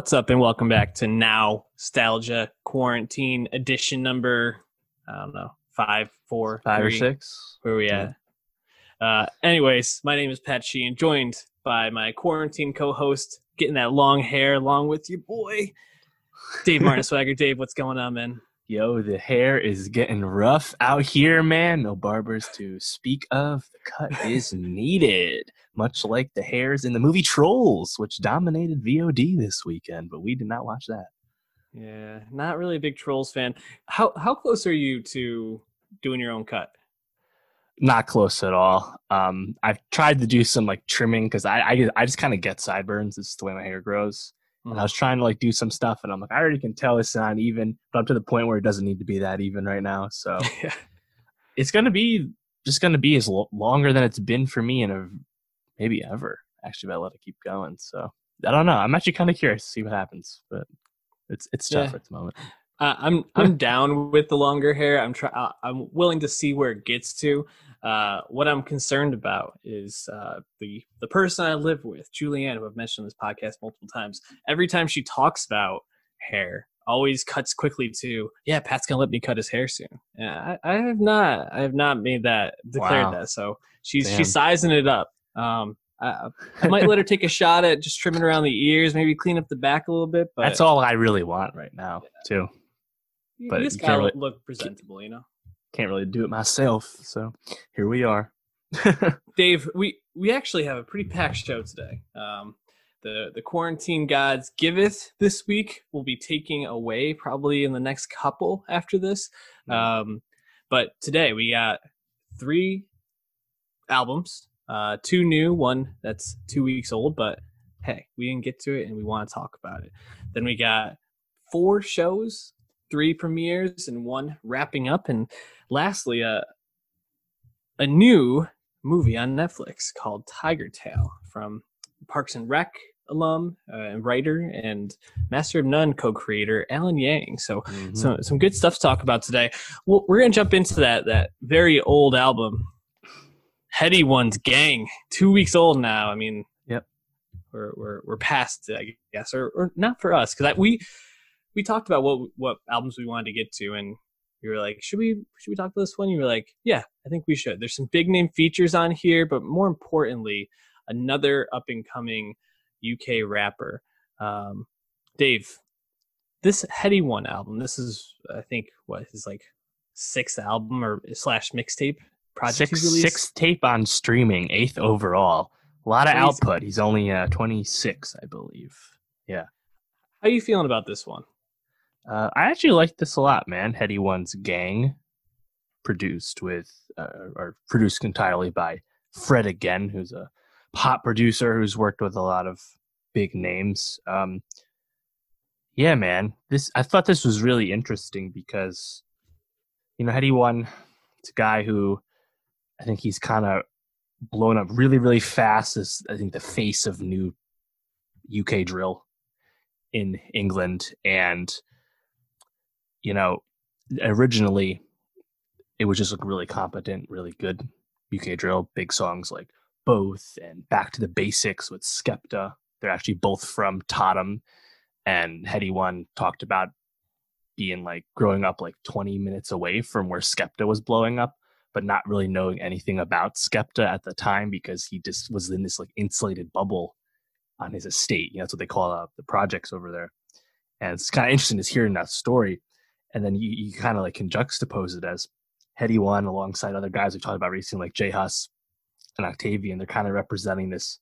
What's up, and welcome back to Now Nostalgia Quarantine Edition number, I don't know, five, four, five three. or six. Where are we at? Uh, anyways, my name is Pat Sheehan, joined by my quarantine co-host, getting that long hair along with your boy, Dave Martin Swagger. Dave, what's going on, man? Yo, the hair is getting rough out here, man. No barbers to speak of. The cut is needed, much like the hairs in the movie Trolls, which dominated VOD this weekend, but we did not watch that. Yeah, not really a big Trolls fan. How how close are you to doing your own cut? Not close at all. Um, I've tried to do some like trimming because I, I I just kind of get sideburns. It's the way my hair grows. And I was trying to like do some stuff, and I'm like, I already can tell it's not even, but I'm to the point where it doesn't need to be that even right now. So yeah. it's gonna be just gonna be as lo- longer than it's been for me in a maybe ever. Actually, but I let it keep going. So I don't know. I'm actually kind of curious to see what happens, but it's it's tough Yeah. at the moment. Uh, I'm I'm down with the longer hair. I'm try I'm willing to see where it gets to. Uh, what I'm concerned about is uh, the the person I live with, Julianne, who I've mentioned on this podcast multiple times. Every time she talks about hair, always cuts quickly to, "Yeah, Pat's gonna let me cut his hair soon." Yeah, I, I have not. I have not made that declared Wow. that. So she's Damn. she's sizing it up. Um, I, I might let her take a shot at just trimming around the ears, maybe clean up the back a little bit. But That's all I really want right now, too. You, but you just gotta really- look presentable, you know. Can't really do it myself, so here we are. Dave, we we actually have a pretty packed show today. Um, the the quarantine gods giveth this week will be taking away probably in the next couple after this. Um, but today we got three albums, uh, two new, one that's two weeks old, but hey, we didn't get to it and we want to talk about it. Then we got four shows, three premieres, and one wrapping up, and lastly, a a new movie on Netflix called Tiger Tail from Parks and Rec alum uh, and writer and Master of None co-creator Alan Yang. So Mhm. so some good stuff to talk about today. Well, we're gonna jump into that that very old album, Headie One's Gang, two weeks old now. I mean, Yep. we're we're we're past, it, I guess, or or not for us because we we talked about what what albums we wanted to get to, and you were like, should we should we talk about this one? You were like, yeah, I think we should. There's some big name features on here, but more importantly, another up and coming UK rapper. Um, Dave, this Headie One album, this is I think what his like sixth album or slash mixtape project six six tape on streaming, eighth overall. A lot of output. He's only uh, 26, I believe. Yeah. How are you feeling about this one? Uh, I actually like this a lot, man. Headie One's Gang, produced with uh, or produced entirely by Fred again, who's a pop producer who's worked with a lot of big names. Um, yeah, man. This I thought this was really interesting because you know Headie One, it's a guy who I think he's kind of blown up really, really fast. As I think the face of new UK drill in England, and you know, originally it was just like really competent, really good UK drill, big songs like Both and Back to the Basics with Skepta. They're actually both from Tottenham, and Headie One talked about being like growing up like 20 minutes away from where Skepta was blowing up, but not really knowing anything about Skepta at the time because he just was in this like insulated bubble on his estate. You know, that's what they call uh, the projects over there. And it's kind of interesting just hearing that story. And then you, you kind of like can juxtapose it as Headie One alongside other guys we've talked about recently, like J Hus and Octavian. They're kind of representing this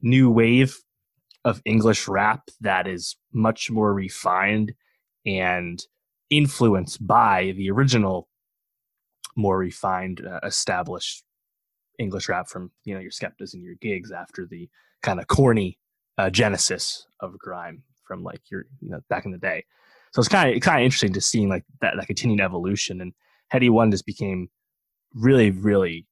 new wave of English rap that is much more refined and influenced by the original, more refined, uh, established English rap from you know your Skeptas and your Giggs after the kind of corny uh, genesis of grime from like your you know back in the day. So it's kind of kind of interesting to seeing like that that continued evolution and Headie One just became really really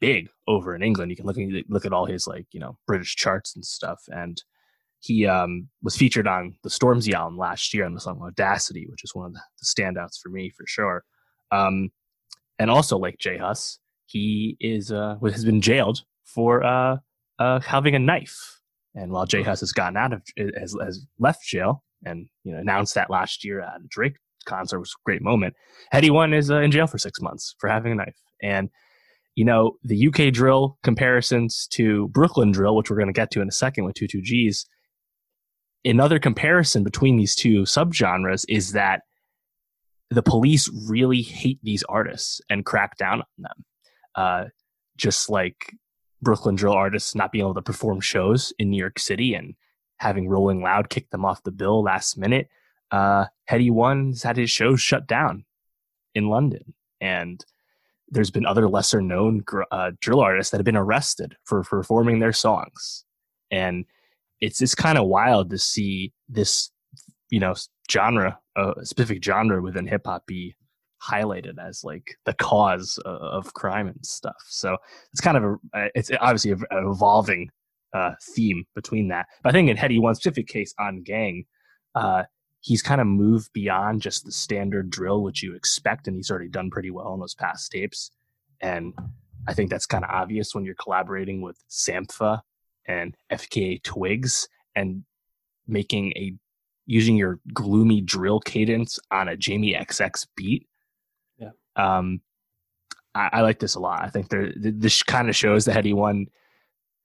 big over in England. You can look at look at all his like you know British charts and stuff, and he um, was featured on the Stormzy album last year on the song Audacity, which is one of the, standouts for me for sure. Um, and also like J Hus, he is uh, has been jailed for uh, uh, having a knife And while J Hus has gotten out of has, has left jail and you know announced that last year at a Drake concert was a great moment, Headie One is uh, in jail for six months for having a knife. And you know the UK drill comparisons to Brooklyn drill, which we're going to get to in a second with two two Gs. Another comparison between these two subgenres is that the police really hate these artists and crack down on them. Uh, just like Brooklyn drill artists not being able to perform shows in New York City and having Rolling Loud kick them off the bill last minute. Uh, Headie One's had his show shut down in London. And there's been other lesser known uh, drill artists that have been arrested for, for performing their songs. And it's, it's kind of wild to see this, you know, genre, a specific genre within hip hop be highlighted as like the cause of crime and stuff. So it's kind of a it's obviously an evolving uh, theme between that. But I think in Headie one specific case on Gang, uh, he's kind of moved beyond just the standard drill which you expect, and he's already done pretty well in those past tapes. And I think that's kind of obvious when you're collaborating with Sampha and FKA Twigs and making a using your gloomy drill cadence on a Jamie XX beat. Yeah. Um, I, I like this a lot. I think there this kind of shows that Headie One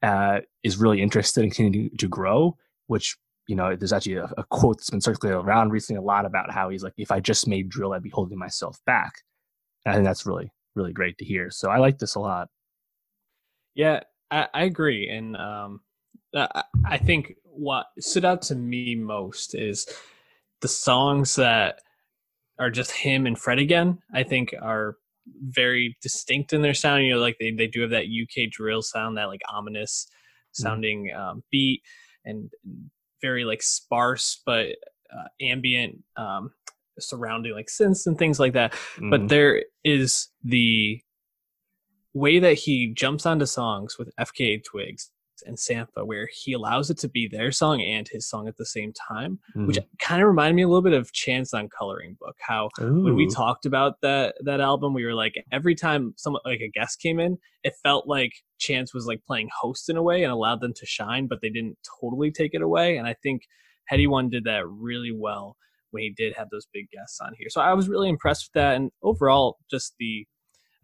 uh, is really interested in continuing to grow. Which you know, there's actually a, a, quote that's been circulating around recently a lot about how he's like, if I just made drill, I'd be holding myself back. And I think that's really really great to hear. So I like this a lot. Yeah, I, I agree, and um, I, I think what stood out to me most is the songs that are just him and Fred again. I think are very distinct in their sound. You know, like they, they do have that UK drill sound, that like ominous mm-hmm. sounding um, beat, and very like sparse but uh, ambient um, surrounding like synths and things like that. Mm-hmm. But there is the way that he jumps onto songs with FKA Twigs and Sampha, where he allows it to be their song and his song at the same time, mm. which kind of reminded me a little bit of Chance on Coloring Book. How Ooh. when we talked about that that album, we were like every time someone like a guest came in, it felt like Chance was like playing host in a way and allowed them to shine, but they didn't totally take it away. And I think Headie One did that really well when he did have those big guests on here. So I was really impressed with that, and overall, just the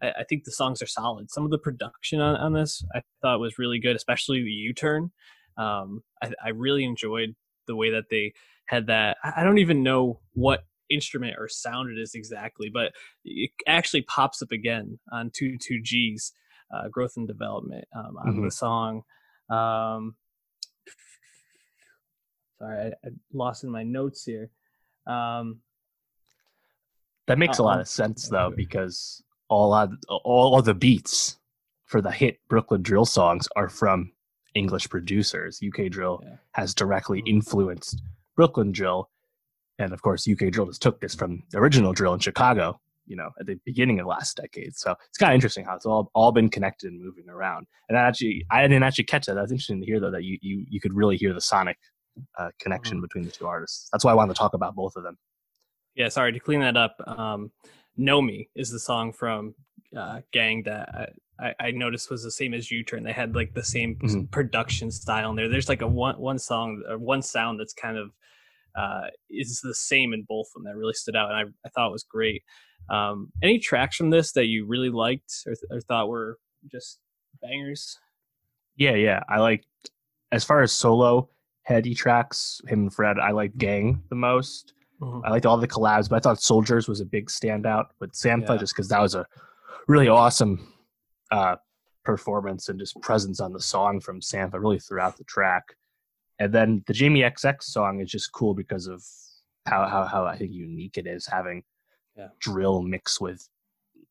I, I think the songs are solid. Some of the production on, on this I thought was really good, especially the U turn. Um, I, I really enjoyed the way that they had that. I don't even know what instrument or sound it is exactly, but it actually pops up again on two two G's uh, growth and development um, on mm-hmm. the song. Um, sorry, I, I, lost in my notes here. Um, that makes uh, a lot of sense though, because all of, all of the beats for the hit Brooklyn drill songs are from English producers. UK drill yeah. has directly influenced Brooklyn drill, and of course, UK drill just took this from the original drill in Chicago. You know, at the beginning of last decade. So it's kind of interesting how it's all all been connected and moving around. And I actually, I didn't actually catch that. That's interesting to hear though that you you you could really hear the sonic uh, connection mm-hmm. between the two artists. That's why I wanted to talk about both of them. Yeah, sorry to clean that up. Um, Know Me is the song from uh, Gang that I, I noticed was the same as U-Turn. They had like the same mm-hmm. production style in there. There's like a one one song or one sound that's kind of uh, is the same in both of them that really stood out, and I, I thought it was great. Um, any tracks from this that you really liked or, or thought were just bangers? Yeah, yeah, I like as far as solo Headie tracks, him and Fred. I like Gang the most. Mm-hmm. I liked all the collabs, but I thought Soldiers was a big standout with Sampha yeah. just because that was a really awesome uh, performance and just presence on the song from Sampha really throughout the track. And then the Jamie XX song is just cool because of how how, how I think unique it is having yeah. drill mixed with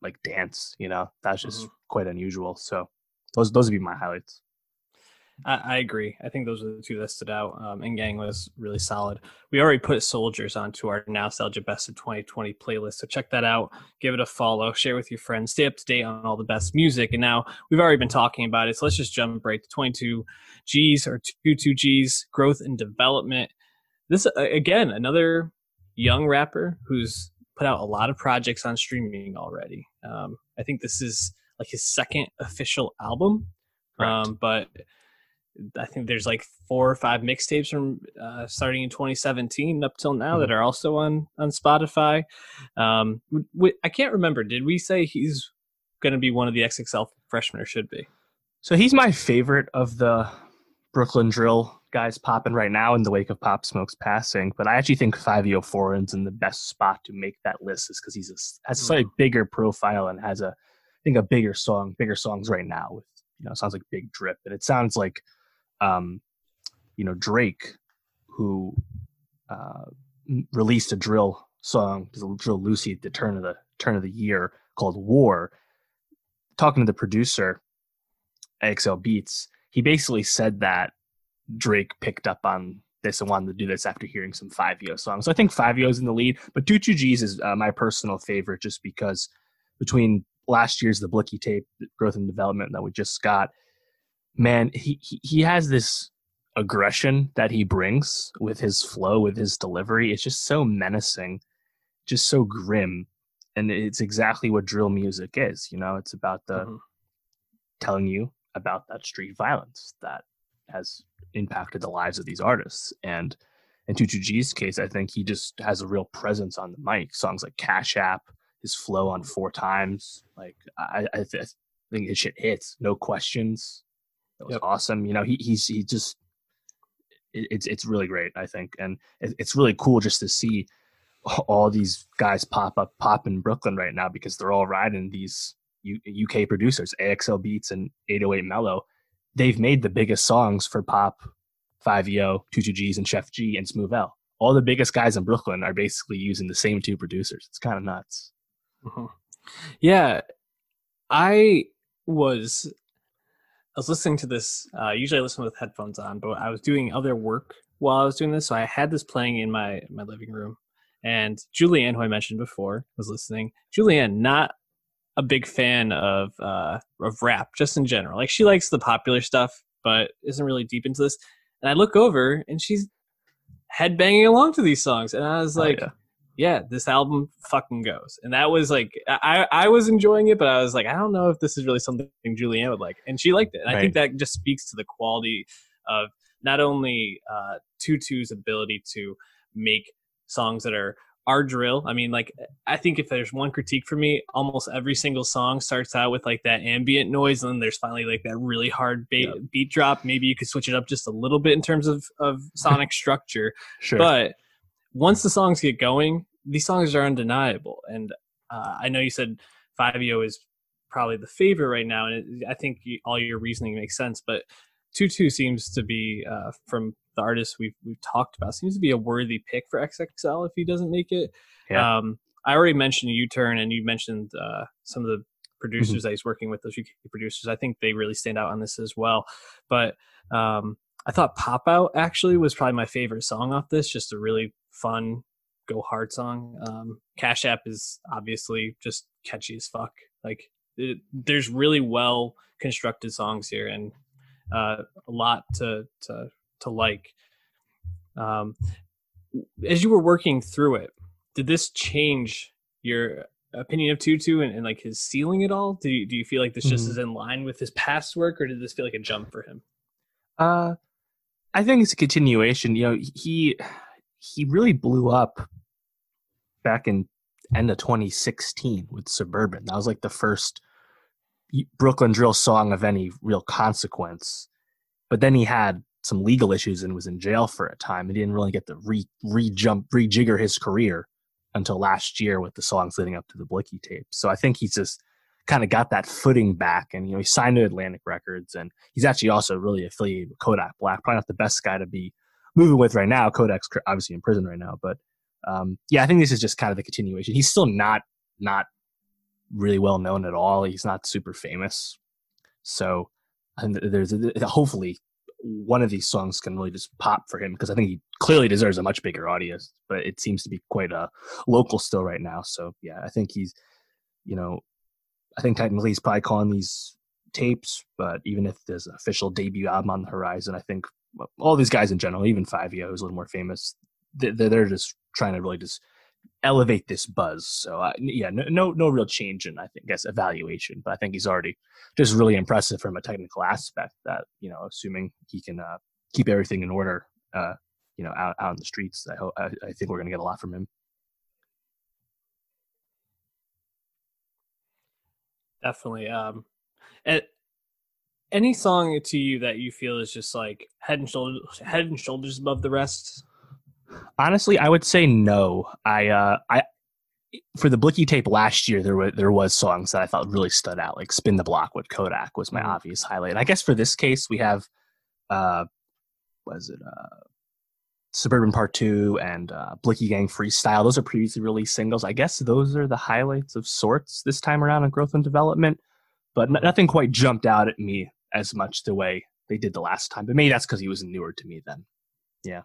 like dance. You know, that's just mm-hmm. quite unusual. So those those would be my highlights. I, I, agree. I think those are the two that stood out. Um, and Gang was really solid. We already put Soldiers onto our Nostalgia Best of 2020 playlist. So check that out. Give it a follow. Share with your friends. Stay up to date on all the best music. And now we've already been talking about it. So let's just jump right to 22 Gs or 22 Gs, growth and development. This, again, another young rapper who's put out a lot of projects on streaming already. Um, I think this is like his second official album. Um, but I think there's like four or five mixtapes from uh, starting in 2017 up till now mm-hmm. that are also on on Spotify. Um, we, I can't remember. Did we say he's going to be one of the XXL freshmen or should be? So he's my favorite of the Brooklyn drill guys popping right now in the wake of Pop Smoke's passing. But I actually think Fivio Foreign's in the best spot to make that list is because he's a, has a slightly mm-hmm. bigger profile and has a I think a bigger song, bigger songs right now with you know sounds like Big Drip, and it sounds like um, you know, Drake, who uh, released a drill song, drill Lucy at the turn of the turn of the year called War. Talking to the producer, AXL Beats, he basically said that Drake picked up on this and wanted to do this after hearing some Fivio songs. So I think Five Fivio's in the lead, but Two Two G's is uh, my personal favorite just because between last year's the Blicky tape, Growth and Development that we just got, man, he, he, he has this aggression that he brings with his flow, with his delivery. It's just so menacing, just so grim. And it's exactly what drill music is. You know, it's about the mm-hmm. telling you about that street violence that has impacted the lives of these artists. And in 22G's case, I think he just has a real presence on the mic. Songs like Cash App, his flow on four times. Like I, I, th- I think his shit hits, no questions. It was yep. awesome. You know, he he's he just it, it's it's really great. I think, and it, it's really cool just to see all these guys pop up pop in Brooklyn right now because they're all riding these U, UK producers, AXL Beats and 808Melo. They've made the biggest songs for pop, Fivio, 22Gs, and Sheff G and Smooth L. All the biggest guys in Brooklyn are basically using the same two producers. It's kind of nuts. Mm-hmm. Yeah, I was I was listening to this. Uh, usually, I listen with headphones on, but I was doing other work while I was doing this, so I had this playing in my my living room. And Julianne, who I mentioned before, was listening. Julianne, not a big fan of uh, of rap, just in general. Like she likes the popular stuff, but isn't really deep into this. And I look over, and she's headbanging along to these songs, and I was like, oh, yeah yeah, this album fucking goes. And that was like I I was enjoying it, but I was like, I don't know if this is really something Julianne would like. And she liked it. And right. I think that just speaks to the quality of not only uh Tutu's ability to make songs that are our drill. I mean, like, I think if there's one critique for me, almost every single song starts out with like that ambient noise, and then there's finally like that really hard beat, yep. beat drop. Maybe you could switch it up just a little bit in terms of of sonic structure. Sure. But once the songs get going, these songs are undeniable. And uh, I know you said Fivio is probably the favorite right now, and it, I think you, all your reasoning makes sense. But Tutu seems to be uh, from the artists we've we've talked about seems to be a worthy pick for XXL if he doesn't make it. Yeah. Um, I already mentioned U Turn, and you mentioned uh, some of the producers mm-hmm. that he's working with, those UK producers. I think they really stand out on this as well. But um, I thought Pop Out actually was probably my favorite song off this. Just a really fun, go hard song. Um, Cash App is obviously just catchy as fuck. Like it, there's really well constructed songs here and uh, a lot to to to like. Um, as you were working through it, did this change your opinion of Tutu and, and like his ceiling at all? Do you do you feel like this mm-hmm. just is in line with his past work, or did this feel like a jump for him? Uh, I think it's a continuation. You know, he he really blew up back in end of 2016 with Suburban. That was like the first Brooklyn drill song of any real consequence. But then he had some legal issues and was in jail for a time. He didn't really get to re re jump rejigger his career until last year with the songs leading up to the Blicky tape. So I think he's just kind of got that footing back and you know he signed to Atlantic Records and he's actually also really affiliated with Kodak Black. Probably not the best guy to be moving with right now. Kodak's obviously in prison right now, but um, yeah, I think this is just kind of the continuation. He's still not not really well known at all. He's not super famous, so and there's a, hopefully one of these songs can really just pop for him because I think he clearly deserves a much bigger audience, but it seems to be quite a local still right now. So yeah, I think he's, you know, I think technically he's probably calling these tapes, but even if there's an official debut album on the horizon, I think all these guys in general, even Fivio, who's a little more famous, they're just trying to really just elevate this buzz. So uh, yeah, no, no no real change in I think guess evaluation, but I think he's already just really impressive from a technical aspect. That you know, assuming he can uh, keep everything in order, uh, you know, out out in the streets, I hope I, I think we're going to get a lot from him. Definitely. Um, and any song to you that you feel is just like head and shoulders head and shoulders above the rest? Honestly, I would say no. I uh I for the Blicky tape last year there were there was songs that I thought really stood out, like Spin the Block with Kodak was my mm. obvious highlight. And I guess for this case we have uh was it uh Suburban Part 2 and uh, Blicky Gang Freestyle. Those are previously released singles. I guess those are the highlights of sorts this time around in growth and development, but n- nothing quite jumped out at me as much the way they did the last time. But maybe that's because he was newer to me then. Yeah.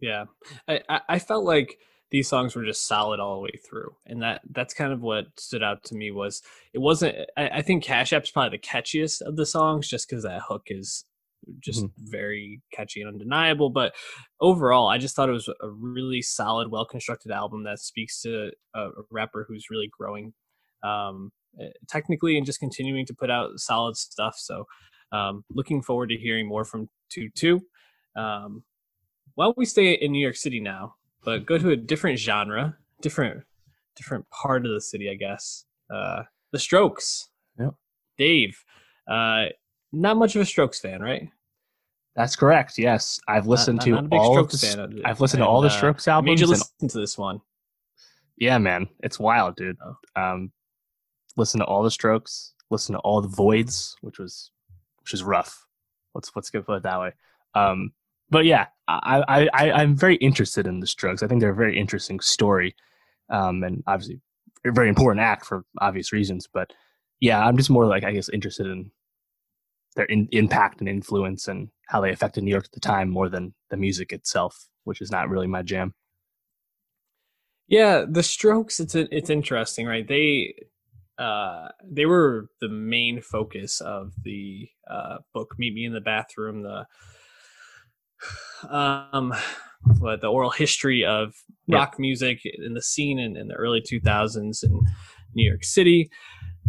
Yeah. I, I felt like these songs were just solid all the way through. And that that's kind of what stood out to me was it wasn't I, I think Cash App's probably the catchiest of the songs just because that hook is just mm-hmm. very catchy and undeniable. But overall, I just thought it was a really solid, well constructed album that speaks to a, rapper who's really growing um, eh, technically and just continuing to put out solid stuff. So um, looking forward to hearing more from Tutu. Um, well, we stay in New York City now, but go to a different genre, different different part of the city, I guess. Uh, the Strokes. Yep. Dave, uh, not much of a Strokes fan, right? That's correct. Yes, I've listened not, to not all. Of the, I've listened and, to all the uh, Strokes albums. Made you listen and, to this one. Yeah, man, it's wild, dude. Oh. Um, listen to all the Strokes. Listen to all the Voidz, which was which is rough. Let's let's go put it that way. Um, but yeah, I, I I'm very interested in the Strokes. I think they're a very interesting story, um, and obviously a very important act for obvious reasons. But yeah, I'm just more like I guess interested in their in, impact and influence and how they affected New York at the time more than the music itself, which is not really my jam. Yeah, the Strokes. It's it's interesting, right? They uh, they were the main focus of the uh, book "Meet Me in the Bathroom." The um, what the oral history of rock music in the scene in, in the early 2000s in New York City,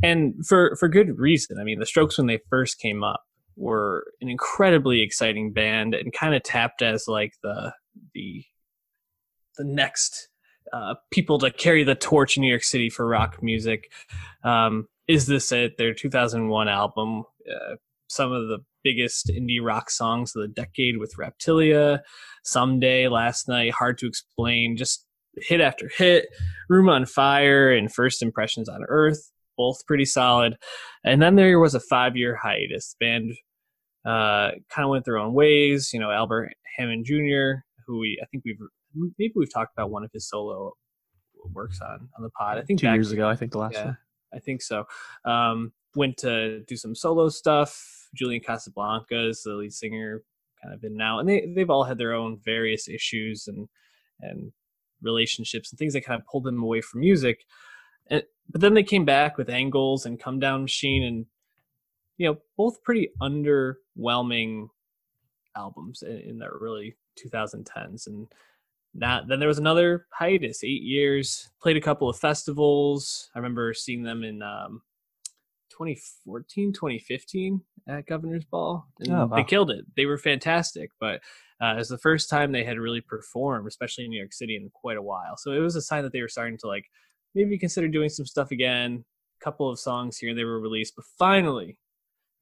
and for for good reason. I mean, the Strokes when they first came up were an incredibly exciting band and kind of tapped as like the the the next uh, people to carry the torch in New York City for rock music. Um, is this it? Their 2001 album, uh, some of the biggest indie rock songs of the decade with Reptilia, Someday, Last Night, Hard to Explain, just hit after hit, Room on Fire, and First Impressions on Earth, both pretty solid. And then there was a five year hiatus. The band uh, kind of went their own ways. You know, Albert Hammond Jr., who we I think we've maybe we've talked about one of his solo works on on the pod. I think two years ago. I think the last yeah, one. I think so. Um, went to do some solo stuff. Julian Casablancas is the lead singer, kind of in now, and they they've all had their own various issues and and relationships and things that kind of pulled them away from music. And, but then they came back with Angles and Come Down Machine, and you know both pretty underwhelming albums in, in the early 2010s, and that then there was another hiatus eight years. Played a couple of festivals. I remember seeing them in um, 2014 2015 at governor's ball and oh, wow. they killed it. They were fantastic but uh, it was the first time they had really performed especially in new york city in quite a while. So it was a sign that they were starting to like maybe consider doing some stuff again. A couple of songs here and they were released but finally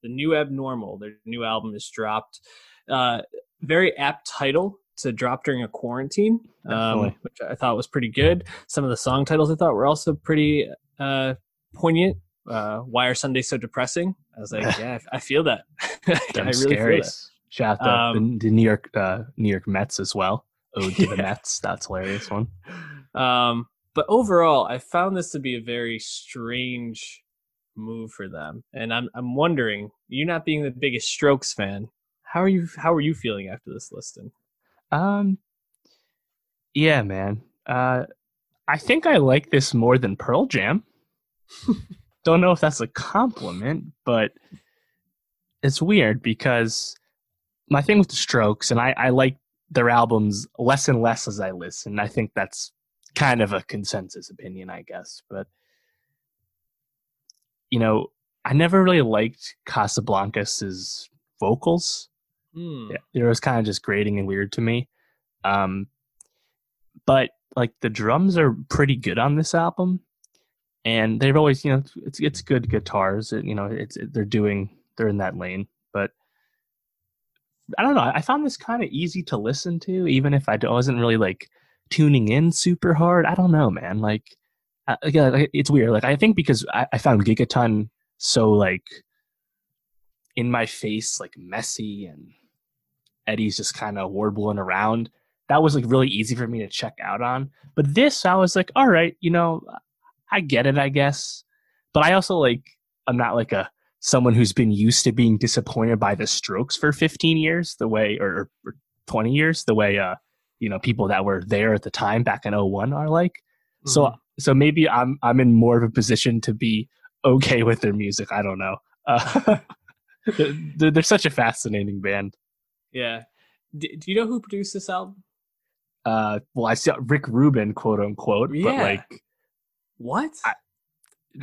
the new abnormal their new album is dropped. Uh, very apt title to drop during a quarantine, um, which I thought was pretty good. Some of the song titles I thought were also pretty uh, poignant. Uh, Why are Sundays so depressing? I was like, yeah, I feel that. I really scary. feel that. Shout out um, the, the, New York uh, New York Mets as well. Oh, to yeah. the Mets. That's hilarious one. Um, but overall, I found this to be a very strange move for them, and I'm I'm wondering, you not being the biggest Strokes fan, how are you how are you feeling after this listing? Um, yeah, man. Uh, I think I like this more than Pearl Jam. Don't know if that's a compliment, but it's weird because my thing with the Strokes, and I, I like their albums less and less as I listen. I think that's kind of a consensus opinion, I guess. But you know, I never really liked Casablancas's vocals. Hmm. Yeah, it was kind of just grating and weird to me. Um, but like the drums are pretty good on this album, and they've always, you know, it's it's good guitars. and, You know, it's they're doing they're in that lane, but I don't know. I found this kind of easy to listen to, even if I wasn't really like tuning in super hard. I don't know, man. Like, uh, yeah, like, it's weird. Like, I think because I, I found Gigaton so like in my face, like messy, and Eddie's just kind of warbling around. That was like really easy for me to check out on. But this, I was like, all right, you know, I get it, I guess. But I also like, I'm not like a someone who's been used to being disappointed by the Strokes for 15 years, the way or, or 20 years, the way uh you know people that were there at the time back in 01 are like. So Mhm. so maybe I'm I'm in more of a position to be okay with their music. I don't know. Uh, they're, they're such a fascinating band. Yeah. D- do you know who produced this album? Uh, well, I see Rick Rubin, quote unquote, but Yeah. like, What? I-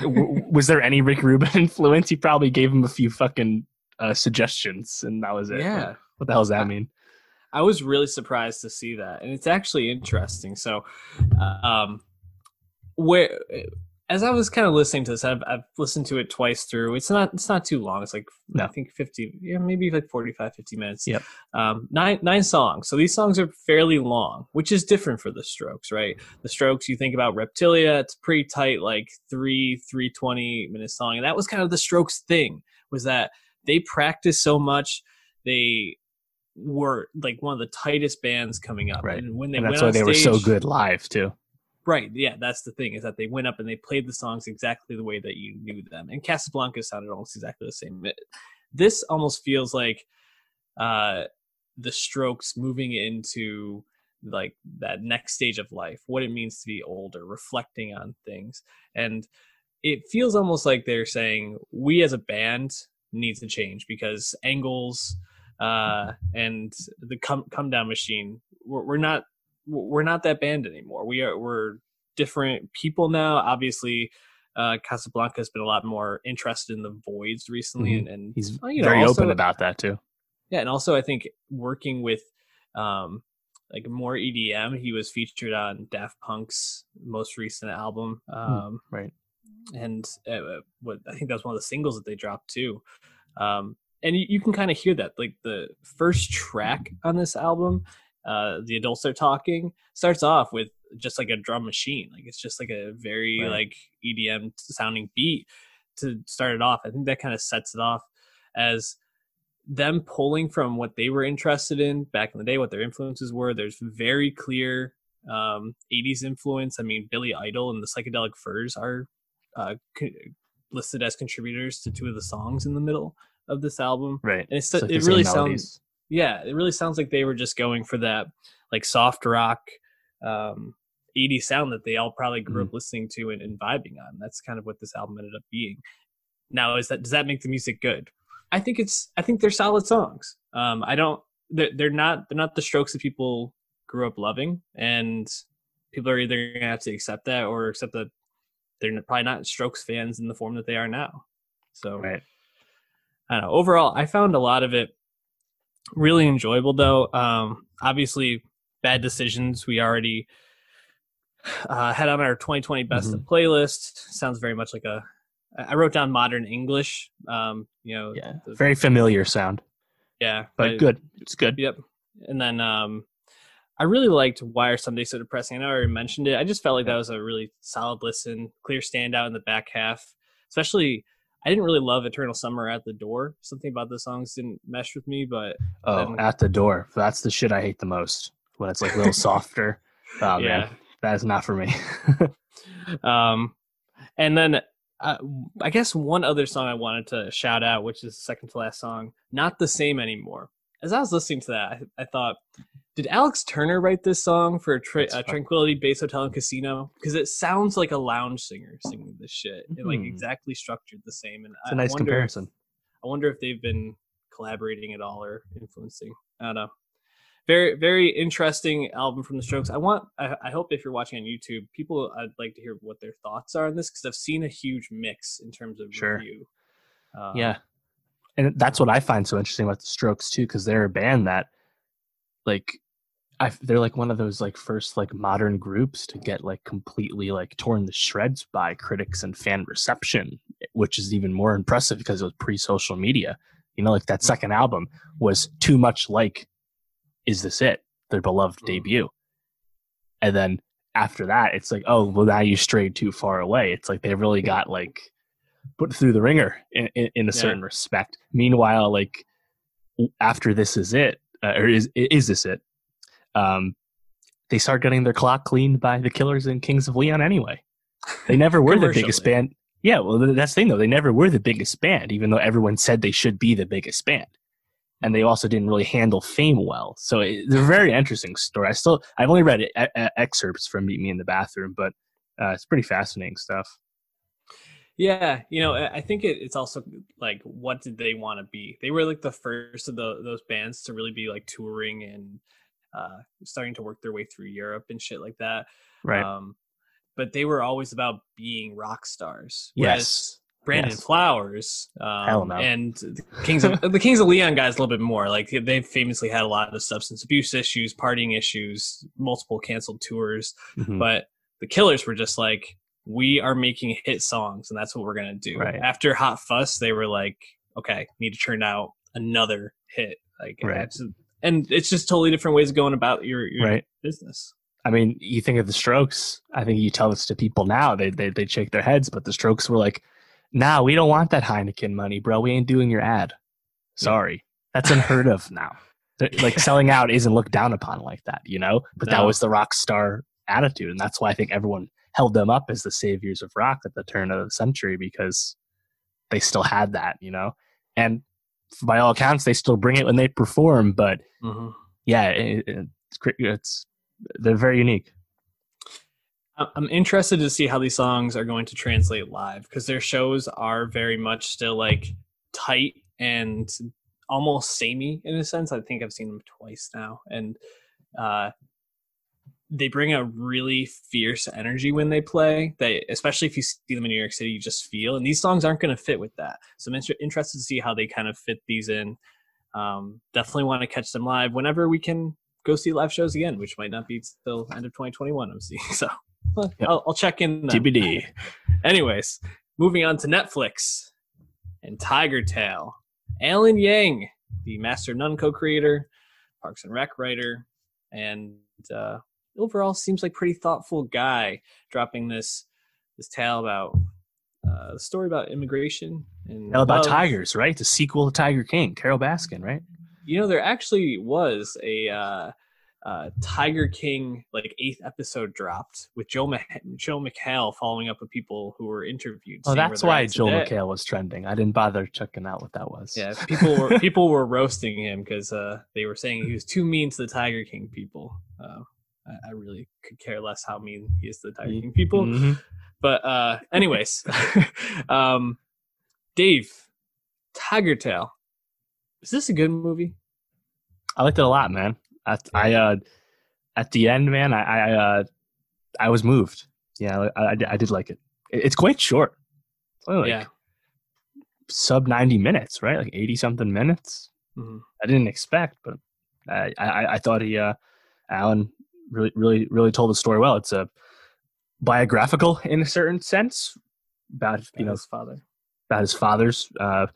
w- was there any Rick Rubin influence? He probably gave him a few fucking uh, suggestions, and that was it. yeah. What the hell does that mean? I was really surprised to see that, and it's actually interesting. So, um, where as I was kind of listening to this, I've, I've listened to it twice through. It's not it's not too long. It's like No. I think fifty, yeah, maybe like 45, 50 minutes. Yep. Um, nine nine songs. So these songs are fairly long, which is different for the Strokes, right? The Strokes, you think about Reptilia, it's pretty tight, like three three twenty minute song, and that was kind of the Strokes thing was that they practiced so much, they were like one of the tightest bands coming up. Right. And when they And that's why they were so good live too. Right. Yeah, that's the thing is that they went up and they played the songs exactly the way that you knew them. And Casablancas sounded almost exactly the same. It- This almost feels like uh the Strokes moving into like that next stage of life, what it means to be older, reflecting on things. And it feels almost like they're saying we as a band need to change because Angles uh and the come come down machine we're, we're not we're not that band anymore. We are we're different people now. Obviously, uh, Casablanca has been a lot more interested in the Voidz recently, Mhm. and, and He's you know, very also- open about that too. yeah, and also I think working with um, like more EDM, he was featured on Daft Punk's most recent album, um, right. and uh, what I think that was one of the singles that they dropped too. Um, and you, you can kind of hear that, like the first track on this album, uh, the adults are talking, starts off with just like a drum machine, like it's just like a very Right. like EDM sounding beat to start it off. I think that kind of sets it off as them pulling from what they were interested in back in the day, what their influences were. There's very clear um, 80s influence. I mean, Billy Idol and the Psychedelic Furs are uh, co- listed as contributors to two of the songs in the middle of this album. Right. And it's, It's like it really sounds. Yeah, it really sounds like they were just going for that like soft rock, um, 80s sound that they all probably grew up listening to and, and vibing on. That's kind of what this album ended up being. Now, is that does that make the music good? I think it's I think they're solid songs. Um, I don't they're, they're not they're not the strokes that people grew up loving, and people are either gonna have to accept that or accept that they're probably not Strokes fans in the form that they are now. So Right. I don't know. Overall, I found a lot of it really enjoyable, though. Um, obviously, bad decisions. We already uh, had on our 2020 best of playlist. Sounds very much like a. I wrote down modern English. Um, you know, Yeah. the- Very familiar sound, yeah, but good. It's good. Yep. And then um I really liked Why Are Sundays So Depressing? I know I already mentioned it. I just felt like that was a really solid listen, clear standout in the back half. Especially I didn't really love Eternal Summer at the door. Something about the songs didn't mesh with me, but Oh, at the door. That's the shit I hate the most. When it's like a little softer. Oh yeah. man, that is not for me. Um and then uh, I guess one other song I wanted to shout out, which is the second to last song, Not the Same Anymore. As I was listening to that, I, I thought, did Alex Turner write this song for tra- That's uh. Tranquility Base Hotel and Casino? Because it sounds like a lounge singer singing this shit. It like Hmm. exactly structured the same. And It's I a nice wonder, comparison. I wonder if they've been collaborating at all or influencing. I don't know. very very interesting album from the Strokes. I want I, I hope if you're watching on YouTube, people I'd like to hear what their thoughts are on this because I've seen a huge mix in terms of Sure. review. Um, yeah and that's what i find so interesting about the strokes too because they're a band that like I, they're like one of those like first like modern groups to get like completely like torn to shreds by critics and fan reception which is even more impressive because it was pre-social media. You know like that second album was too much like is this it? Their beloved Mm. debut. And then after that it's like oh well now you strayed too far away. It's like they really got like put through the ringer in, in, in a Yeah. certain respect. Meanwhile like after this is it uh, or is is this it um they start getting their clock cleaned by the killers and kings of leon anyway. They never were the biggest band. Yeah well that's the thing though. They never were the biggest band even though everyone said they should be the biggest band. And they also didn't really handle fame well. So it, they're a very interesting story. I still i've only read e- e- excerpts from meet me in the bathroom but uh, it's pretty fascinating stuff Yeah, you know, I think it, it's also like, what did they want to be? They were like the first of the, those bands to really be like touring and uh, starting to work their way through Europe and shit like that. right Um, but they were always about being rock stars. Yes Brandon Yes. Flowers um, Hell no. and the Kings of the Kings of Leon guys a little bit more. Like they've famously had a lot of substance abuse issues, partying issues, multiple canceled tours. Mhm. But the Killers were just like, we are making hit songs, and that's what we're gonna do. Right. After Hot Fuss, they were like, okay, need to turn out another hit. Like, Right. and it's just totally different ways of going about your your right business. I mean, you think of the Strokes. I think you tell this to people now, they they they shake their heads. But the Strokes were like, "Nah, we don't want that Heineken money, bro. We ain't doing your ad. Sorry, that's unheard of now. Like selling out isn't looked down upon like that, you know. But that was the rock star attitude, and that's why I think everyone held them up as the saviors of rock at the turn of the century because they still had that, you know. And by all accounts, they still bring it when they perform. But Mm-hmm. yeah, it, it's it's they're very unique. I'm interested to see how these songs are going to translate live because their shows are very much still like tight and almost samey in a sense. I think I've seen them twice now, and uh, they bring a really fierce energy when they play. They, especially if you see them in New York City, you just feel. And these songs aren't going to fit with that. So I'm inter- interested to see how they kind of fit these in. Um, definitely want to catch them live whenever we can go see live shows again, which might not be till end of 2021. I'm seeing so. Well, Yep. I'll, I'll check in. then. TBD. Anyways, moving on to Netflix and Tiger Tail. Alan Yang, the Master Nun co-creator, Parks and Rec writer, and uh, overall seems like pretty thoughtful guy, dropping this this tale about uh, the story about immigration and Tell about love. Tigers, right? The sequel to Tiger King, Carole Baskin, right? You know, there actually was a uh, uh, Tiger King like eighth episode dropped with Joe Mah- Joe McHale following up with people who were interviewed. Oh, that's why Joe. McHale was trending. I didn't bother checking out what that was. Yeah, people were people were roasting him because uh, they were saying he was too mean to the Tiger King people. Uh, I, I really could care less how mean he is to the Tiger King people. Mhm. But uh, anyways, um, Dave, Tiger Tail. Is this a good movie? I liked it a lot, man. I, I uh, at the end, man, I, I, uh, I was moved. Yeah, I, I, did- I did like it. It- It's quite short. It's only like yeah. sub ninety minutes, right? Like eighty something minutes. Mhm. I didn't expect, but I, I, I thought he, uh, Alan, really, really, really told the story well. It's a biographical in a certain sense about you know his father. about his father's uh,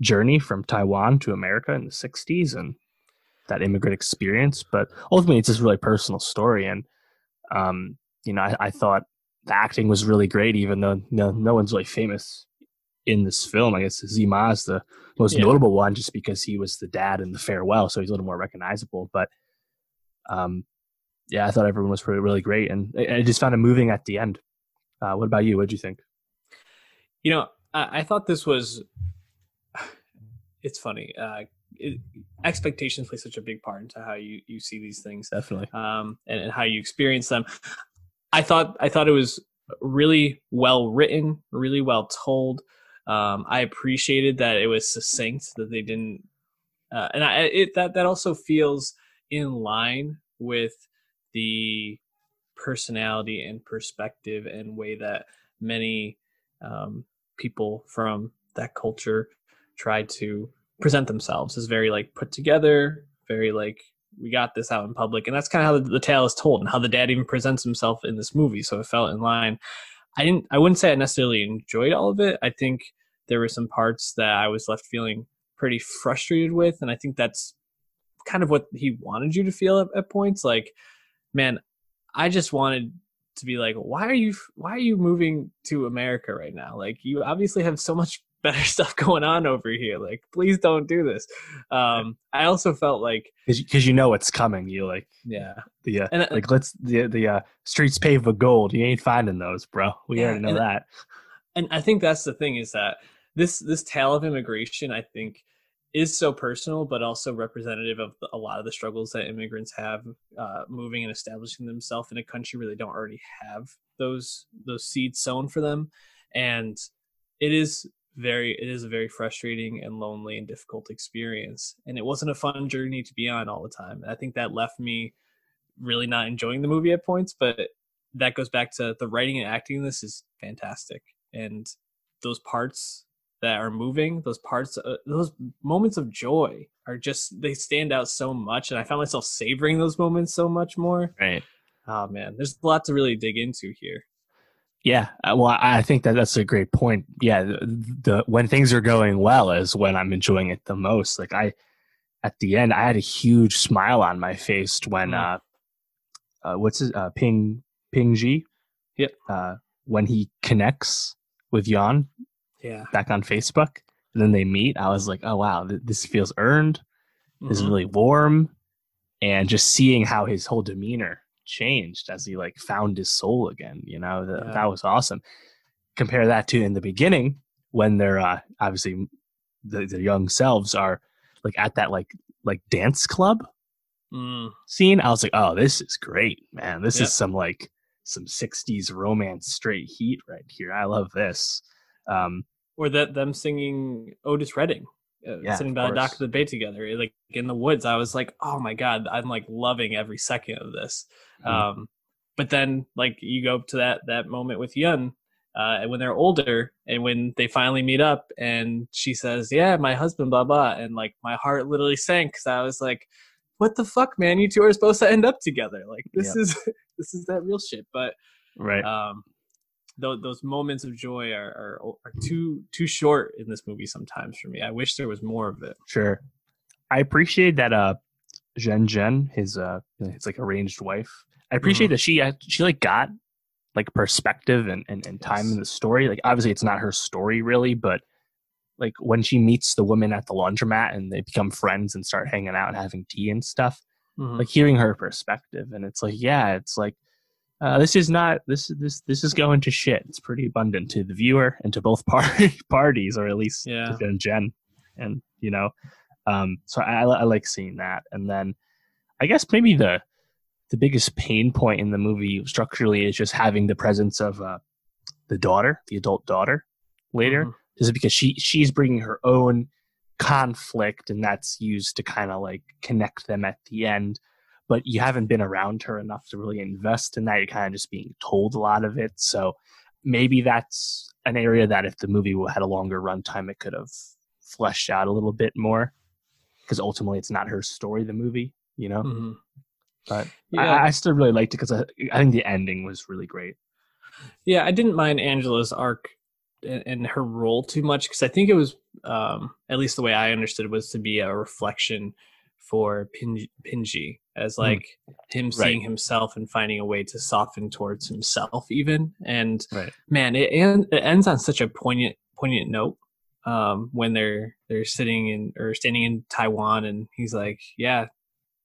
journey from Taiwan to America in the '60s and that immigrant experience. But ultimately, it's just a really personal story, and um, you know, I, I thought the acting was really great, even though no, no one's really famous in this film. I guess Tzi Ma is the most Yeah. notable one, just because he was the dad in the farewell, so he's a little more recognizable. But um, yeah, I thought everyone was really, really great, and I, I just found it moving at the end. Uh, what about you? What did you think? You know, I, I thought this was. It's funny. Uh, it, expectations play such a big part into how you you see these things. Definitely. um, and, and how you experience them. I thought I thought it was really well written, really well told. Um, I appreciated that it was succinct, that they didn't, uh, and I it that that also feels in line with the personality and perspective and way that many um, people from that culture try to present themselves is very like put together, very like we got this out in public, and that's kind of how the, the tale is told and how the dad even presents himself in this movie. So it felt in line. I didn't. I wouldn't say I necessarily enjoyed all of it. I think there were some parts that I was left feeling pretty frustrated with, and I think that's kind of what he wanted you to feel at, at points. Like, man, I just wanted to be like, why are you why are you moving to America right now? Like, you obviously have so much better stuff going on over here. Like, please don't do this. Um, I also felt like because you know what's coming. You like yeah the uh, And, uh, like let's the the uh, streets paved with gold. You ain't finding those, bro. We Yeah, already know and- that. and I think that's the thing is that this this tale of immigration, I think, is so personal, but also representative of a lot of the struggles that immigrants have uh, moving and establishing themselves in a country where they don't already have those those seeds sown for them, and it is very it is a very frustrating and lonely and difficult experience, and it wasn't a fun journey to be on all the time. And I think that left me really not enjoying the movie at points, but that goes back to the writing and acting in this is fantastic. And those parts that are moving those parts uh, those moments of joy are just they stand out so much and i found myself savoring those moments so much more Right. oh man there's a lot to really dig into here Yeah, uh, well, I think that that's a great point. Yeah, the, the when things are going well is when I'm enjoying it the most. Like I, at the end, I had a huge smile on my face when Mm. uh, uh what's his uh, Ping Ping Ji, Yep. uh, when he connects with Jan yeah back on Facebook, and then they meet. I was like, oh wow, th- this feels earned. This is Mhm. really warm, and just seeing how his whole demeanor changed as he like found his soul again. You know, Yeah. that was awesome. Compare that to in the beginning when they're uh, obviously the, the young selves are like at that like like dance club Mm, scene. I was like, oh, this is great, man. This Yep. is some like some '60s romance straight heat right here. I love this. Um, or that them singing otis redding uh, Yeah, sitting by the dock of the bay together like in the woods i was like oh my god i'm like loving every second of this Mhm. um but then like you go to that that moment with yun uh and when they're older and when they finally meet up and she says yeah my husband blah blah and like my heart literally sank because i was like what the fuck man you two are supposed to end up together like this Yep. is this is that real shit but right. um those, those moments of joy are, are are too too short in this movie sometimes for me i wish there was more of it Sure. I appreciate that uh Jen Jen, his uh his like arranged wife. I appreciate Mhm. that she she like got like perspective and, and, and time Yes. in the story. Like obviously it's not her story really, but like when she meets the woman at the laundromat and they become friends and start hanging out and having tea and stuff, Mhm. like hearing her perspective and it's like, yeah, it's like uh, this is not this this this is going to shit. It's pretty abundant to the viewer and to both par- parties, or at least Yeah. to Jen and you know, um, so I, I like seeing that. And then I guess maybe the the biggest pain point in the movie structurally is just having the presence of uh, the daughter, the adult daughter, later, Mhm. is because she she's bringing her own conflict, and that's used to kind of like connect them at the end. But you haven't been around her enough to really invest in that. You're kind of just being told a lot of it. So maybe that's an area that if the movie had a longer runtime, it could have fleshed out a little bit more. Because ultimately, it's not her story, the movie, you know. Mhm. But yeah I, I still really liked it because I, I think the ending was really great. yeah i didn't mind angela's arc and, and her role too much because i think it was um at least the way i understood it was to be a reflection for Pin- pinji as Hmm. like him seeing himself and finding a way to soften towards himself even. And Right. man it, and it ends on such a poignant poignant note um when they're they're sitting in or standing in taiwan and he's like yeah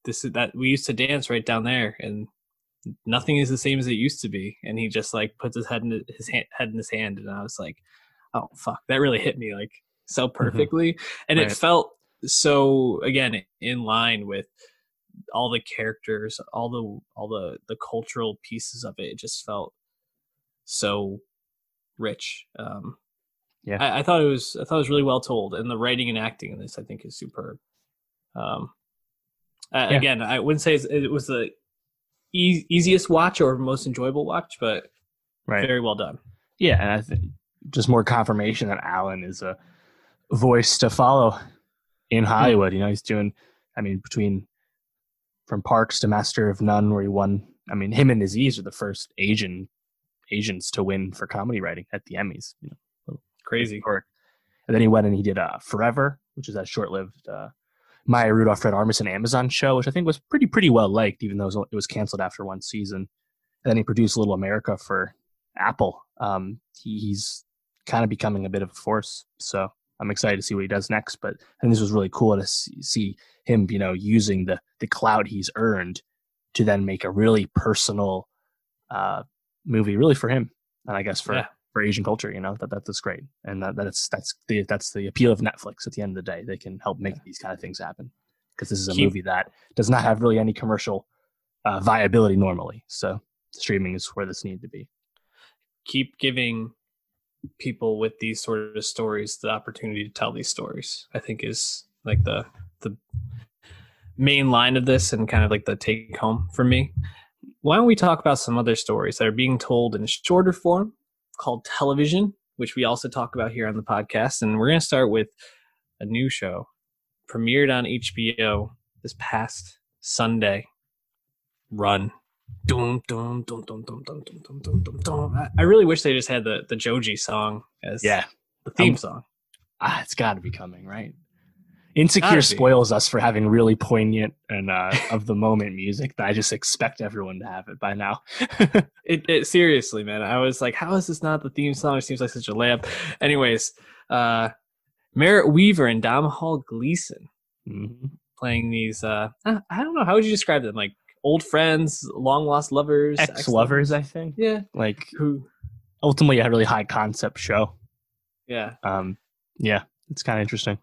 this is that we used to dance right down there and nothing is the same as it used to be. And he just like puts his head in his hand, head in his hand and i was like oh fuck that really hit me like so perfectly. And it felt so again in line with all the characters all the all the the cultural pieces of it it just felt so rich um Yeah. I, I thought it was i thought it was really well told and the writing and acting in this i think is superb um Uh, Yeah. Again, I wouldn't say it was the e- easiest watch or most enjoyable watch, but Right. very well done. Yeah, and I think just more confirmation that Alan is a voice to follow in Hollywood. You know, he's doing. I mean, between from Parks to Master of None, where he won. I mean, him and Aziz are the first Asian Asians to win for comedy writing at the Emmys. You know, Crazy. historic. And then he went and he did uh, Forever, which is that short-lived uh, Maya Rudolph, Fred Armisen Amazon show, which I think was pretty pretty well liked, even though it was, it was canceled after one season. And then he produced Little America for Apple. Um, he, he's kind of becoming a bit of a force, so I'm excited to see what he does next. But I think this was really cool to see, see him, you know, using the the clout he's earned to then make a really personal uh, movie, really for him, and I guess for Yeah. for Asian culture. You know that that's great, and that, that's that's the that's the appeal of Netflix. At the end of the day, they can help make these kind of things happen because this is a Keep- movie that does not have really any commercial uh, viability normally. So streaming is where this needed to be. Keep giving people with these sort of stories the opportunity to tell these stories. I think is like the the main line of this and kind of like the take home for me. Why don't we talk about some other stories that are being told in a shorter form called television, which we also talk about here on the podcast. And we're going to start with a new show premiered on HBO this past Sunday. Run. Dum, dum, dum, dum, dum, dum, dum, dum, dum, dum, dum. I- I really wish they just had the, the Joji song as Yeah, the theme Um, song. ah, it's got to be coming, right? Insecure spoils us for having really poignant and uh, of the moment music that I just expect everyone to have it by now. It, it seriously, man. I was like, how is this not the theme song? It seems like such a layup. Anyways, uh Merritt Weaver and Dom Hall Gleason Mhm. playing these uh I don't know, how would you describe them? Like old friends, long lost lovers, Ex lovers, I think. Yeah. Like Who ultimately a really high concept show. yeah. Um, yeah, it's kind of interesting.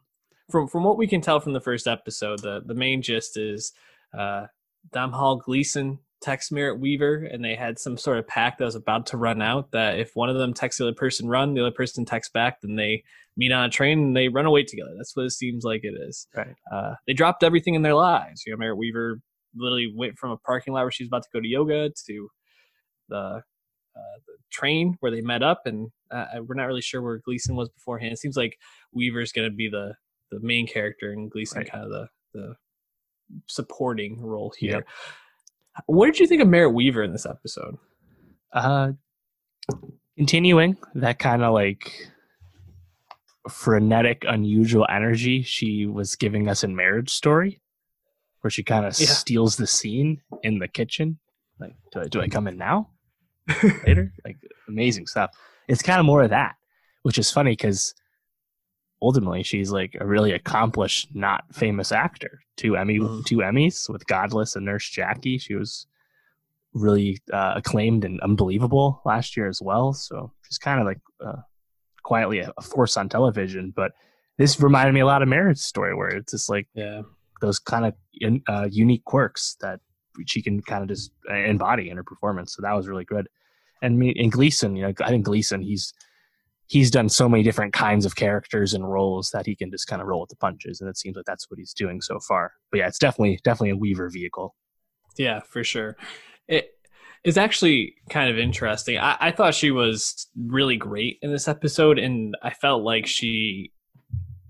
From from what we can tell from the first episode, the the main gist is uh Domhnall Gleeson texts Merritt Weaver and they had some sort of pact that was about to run out that if one of them texts the other person run, the other person texts back, then they meet on a train and they run away together. That's what it seems like it is. Right. Uh, they dropped everything in their lives. You know, Merritt Weaver literally went from a parking lot where she was about to go to yoga to the, uh, the train where they met up, and uh, we're not really sure where Gleeson was beforehand. It seems like Weaver's going to be the the main character, and Gleeson Right. kind of the the supporting role here. Yep. What did you think of Merritt Weaver in this episode? Uh, continuing that kind of like frenetic, unusual energy she was giving us in Marriage Story, where she kind of Yeah. steals the scene in the kitchen. Like, do I, do I come in now? Later? like, amazing stuff. It's kind of more of that, which is funny because ultimately she's like a really accomplished, not famous actor. Two Emmy, Mhm. two Emmys with Godless and Nurse Jackie. She was really uh, acclaimed and unbelievable last year as well. So she's kind of like uh, quietly a, a force on television. But this reminded me a lot of Marriage Story, where it's just like Yeah, those kind of uh, unique quirks that she can kind of just uh, embody in her performance. So that was really good. And me and Gleeson, you know, I think Gleeson, he's he's done so many different kinds of characters and roles that he can just kind of roll with the punches, and it seems like that's what he's doing so far. But yeah, it's definitely definitely a Weaver vehicle. Yeah, for sure. It is actually kind of interesting. I, I thought she was really great in this episode, and I felt like she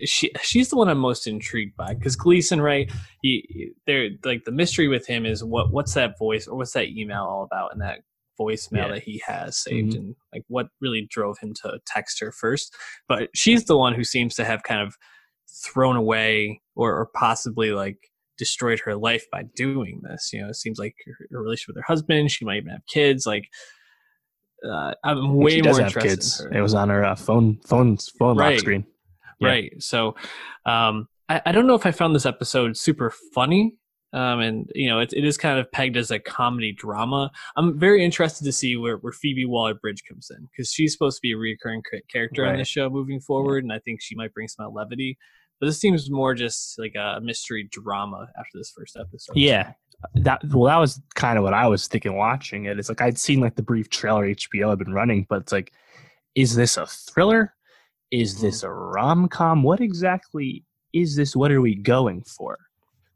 she she's the one I'm most intrigued by because Gleeson, right? He there like the mystery with him is what what's that voice or what's that email all about and that voicemail Yeah. that he has saved Mhm. and like what really drove him to text her first but she's the one who seems to have kind of thrown away or, or possibly like destroyed her life by doing this. You know, it seems like her, her relationship with her husband, she might even have kids. Like, uh, I'm way she does more have interested kids. in. It was on her uh, phone phone phone lock screen. Yeah. Right. So, um, I, I don't know if I found this episode super funny. Um, and you know, it, it is kind of pegged as a comedy drama. I'm very interested to see where, where Phoebe Waller-Bridge comes in because she's supposed to be a recurring character on Right. this show moving forward, and I think she might bring some levity. But this seems more just like a mystery drama after this first episode. Yeah. That well, that was kind of what I was thinking watching it. It's like I'd seen like the brief trailer HBO had been running, but it's like, is this a thriller? Is Mhm. this a rom com? What exactly is this? What are we going for?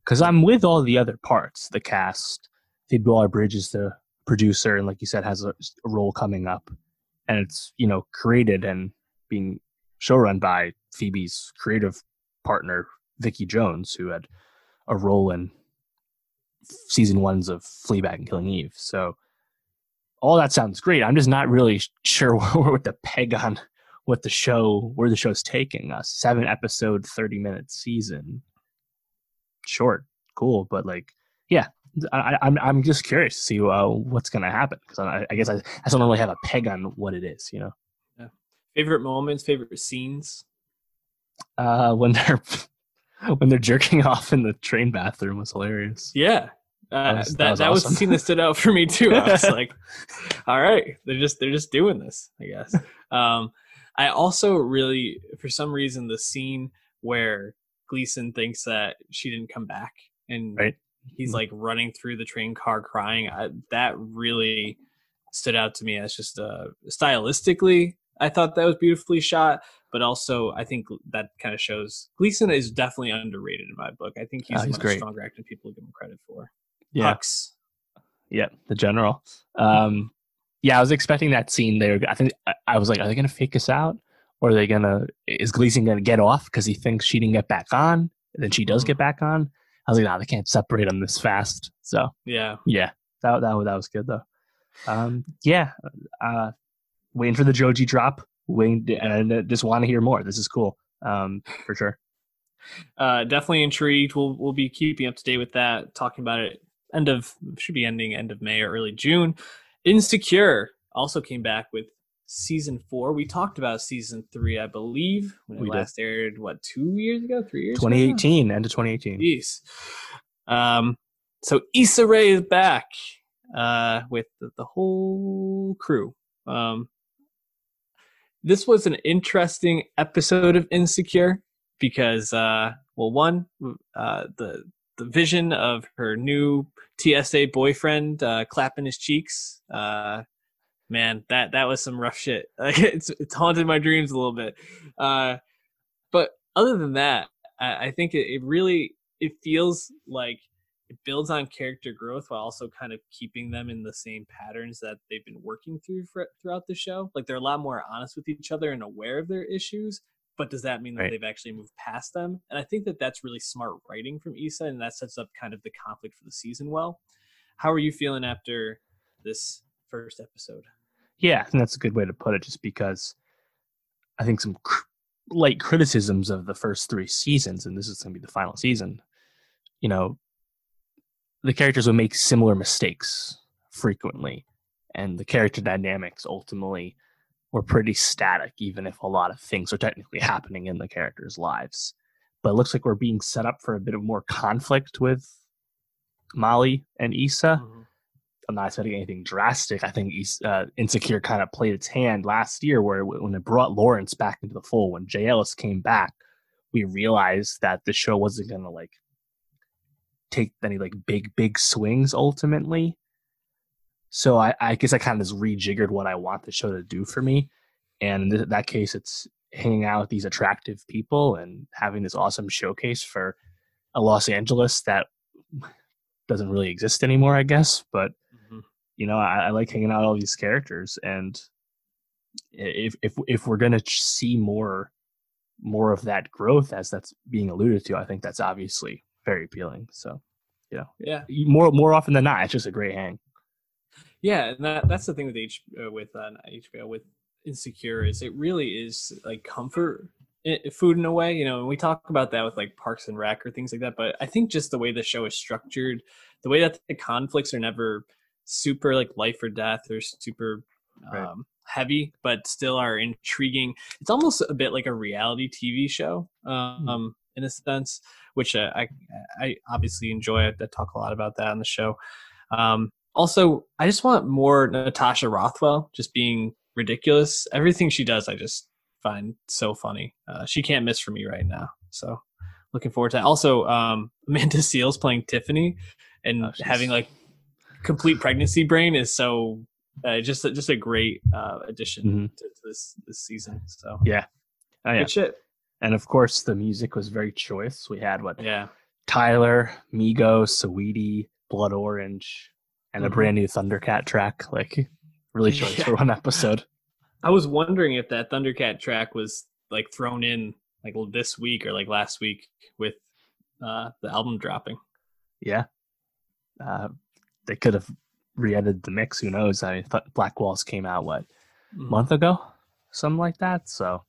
because I'm with all the other parts, the cast. Phoebe Waller-Bridge is the producer, and like you said, has a, a role coming up, and it's you know created and being showrun by Phoebe's creative partner Vicky Jones, who had a role in season ones of Fleabag and Killing Eve. So all that sounds great. I'm just not really sure what the peg on what the show where the show's taking us. Seven episode, thirty minute season. Short, cool, but like, yeah, I, I'm I'm just curious to see uh, what's gonna happen because I, I, guess I, I don't really have a peg on what it is, you know. Yeah. Favorite moments, favorite scenes. Uh, when they're when they're jerking off in the train bathroom was hilarious. Yeah, uh, that was, that, that, was, that awesome. was, the scene that stood out for me too. I was like, all right, they're just they're just doing this, I guess. Um, I also really, for some reason, the scene where Gleeson thinks that she didn't come back and right. he's mm-hmm. like running through the train car crying. I, that really stood out to me as just uh, stylistically. I thought that was beautifully shot, but also I think that kind of shows Gleeson is definitely underrated in my book. I think he's, oh, he's a much stronger actor than people give him credit for. Yeah. Hux. Yeah, the general. Um, yeah, I was expecting that scene there. I think I was like, are they going to fake us out? Or are they going to, is Gleeson going to get off because he thinks she didn't get back on? And then she does mm-hmm. get back on. I was like, nah, they can't separate them this fast. So, yeah. Yeah. That, that, that was good though. Um, yeah. Uh, waiting for the Joji drop. Waiting, and I just want to hear more. This is cool. Um, for sure. Uh, definitely intrigued. We'll, we'll be keeping up to date with that, talking about it end of, should be ending end of May or early June. Insecure also came back with season four. We talked about season three, I believe, when it we last did. aired. What two years ago? Three years? 2018, end of 2018. Jeez. Um. So Issa Rae is back, uh, with the, the whole crew. Um. This was an interesting episode of Insecure because, uh, well, one, uh, the the vision of her new TSA boyfriend uh, clapping his cheeks. Uh, man, that that was some rough shit. it's it's haunted my dreams a little bit. Uh, but other than that, I, I think it, it, really it feels like it builds on character growth while also kind of keeping them in the same patterns that they've been working through for, throughout the show. Like they're a lot more honest with each other and aware of their issues, but does that mean that right. they've actually moved past them? And I think that that's really smart writing from Issa, and that sets up kind of the conflict for the season well. How are you feeling after this first episode? Yeah, I think that's a good way to put it. Just because I think some cr- light criticisms of the first three seasons, and this is going to be the final season. You know, the characters would make similar mistakes frequently, and the character dynamics ultimately were pretty static, even if a lot of things are technically happening in the characters' lives. But it looks like we're being set up for a bit of more conflict with Molly and Issa. Mm-hmm. I'm not expecting anything drastic. I think uh, Insecure kind of played its hand last year, where when it brought Lawrence back into the fold, when Jay Ellis came back, we realized that the show wasn't going to like take any like big big swings ultimately so I, I guess I kind of just rejiggered what I want the show to do for me. And in that case, it's hanging out with these attractive people and having this awesome showcase for a Los Angeles that doesn't really exist anymore, I guess. But mm-hmm. you know, I, I, like hanging out with all these characters, and if if if we're gonna see more more of that growth as that's being alluded to, I think that's obviously very appealing. So, you know, yeah, more more often than not, it's just a great hang. Yeah, and that, that's the thing with H uh, with uh, HBO with Insecure is it really is like comfort food in a way. You know, and we talk about that with like Parks and Rec or things like that. But I think just the way the show is structured, the way that the conflicts are never super like life or death or super right. um, heavy, but still are intriguing. It's almost a bit like a reality TV show, hmm. um, mm. in a sense, which uh, I I obviously enjoy. I, I talk a lot about that on the show. Um, also, I just want more Natasha Rothwell just being ridiculous. Everything she does, I just find so funny. Uh, she can't miss for me right now. So looking forward to that. Also, um, Amanda Seales playing Tiffany and oh, having like complete pregnancy brain is so uh, just just a great uh, addition mm-hmm. to, to, this this season. So yeah, oh, yeah. good shit. And of course, the music was very choice. We had what yeah Tyler, Migo, Saweetie, Blood Orange, and a Mhm. brand new Thundercat track. Like really choice Yeah. for one episode. I was wondering if that Thundercat track was like thrown in like this week or like last week with uh the album dropping. Yeah. Uh, they could have re-edited the mix. Who knows? I thought Black Qualls came out what Mm. month ago, something like that. So,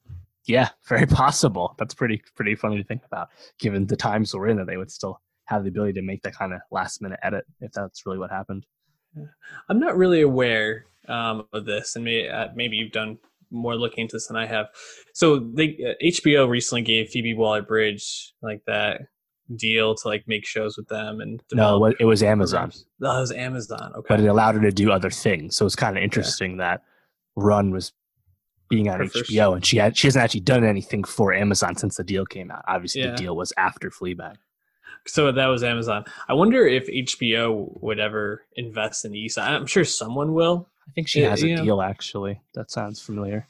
yeah, very possible. That's pretty pretty funny to think about, given the times we're in. That they would still have the ability to make that kind of last minute edit if that's really what happened. I'm not really aware um, of this, and may, uh, maybe you've done more looking into this than I have. So they uh, HBO recently gave Phoebe Waller-Bridge like that deal to like make shows with them and No, it was Amazon, programs. Oh, it was Amazon. Okay, but it allowed her to do other things. So it's kind of interesting that Run was being on Her HBO, and she had she hasn't actually done anything for Amazon since the deal came out. Obviously, Yeah. the deal was after Fleabag. So that was Amazon. I wonder if HBO would ever invest in Issa. I'm sure someone will, I think she Yeah, has a know. deal actually. That sounds familiar.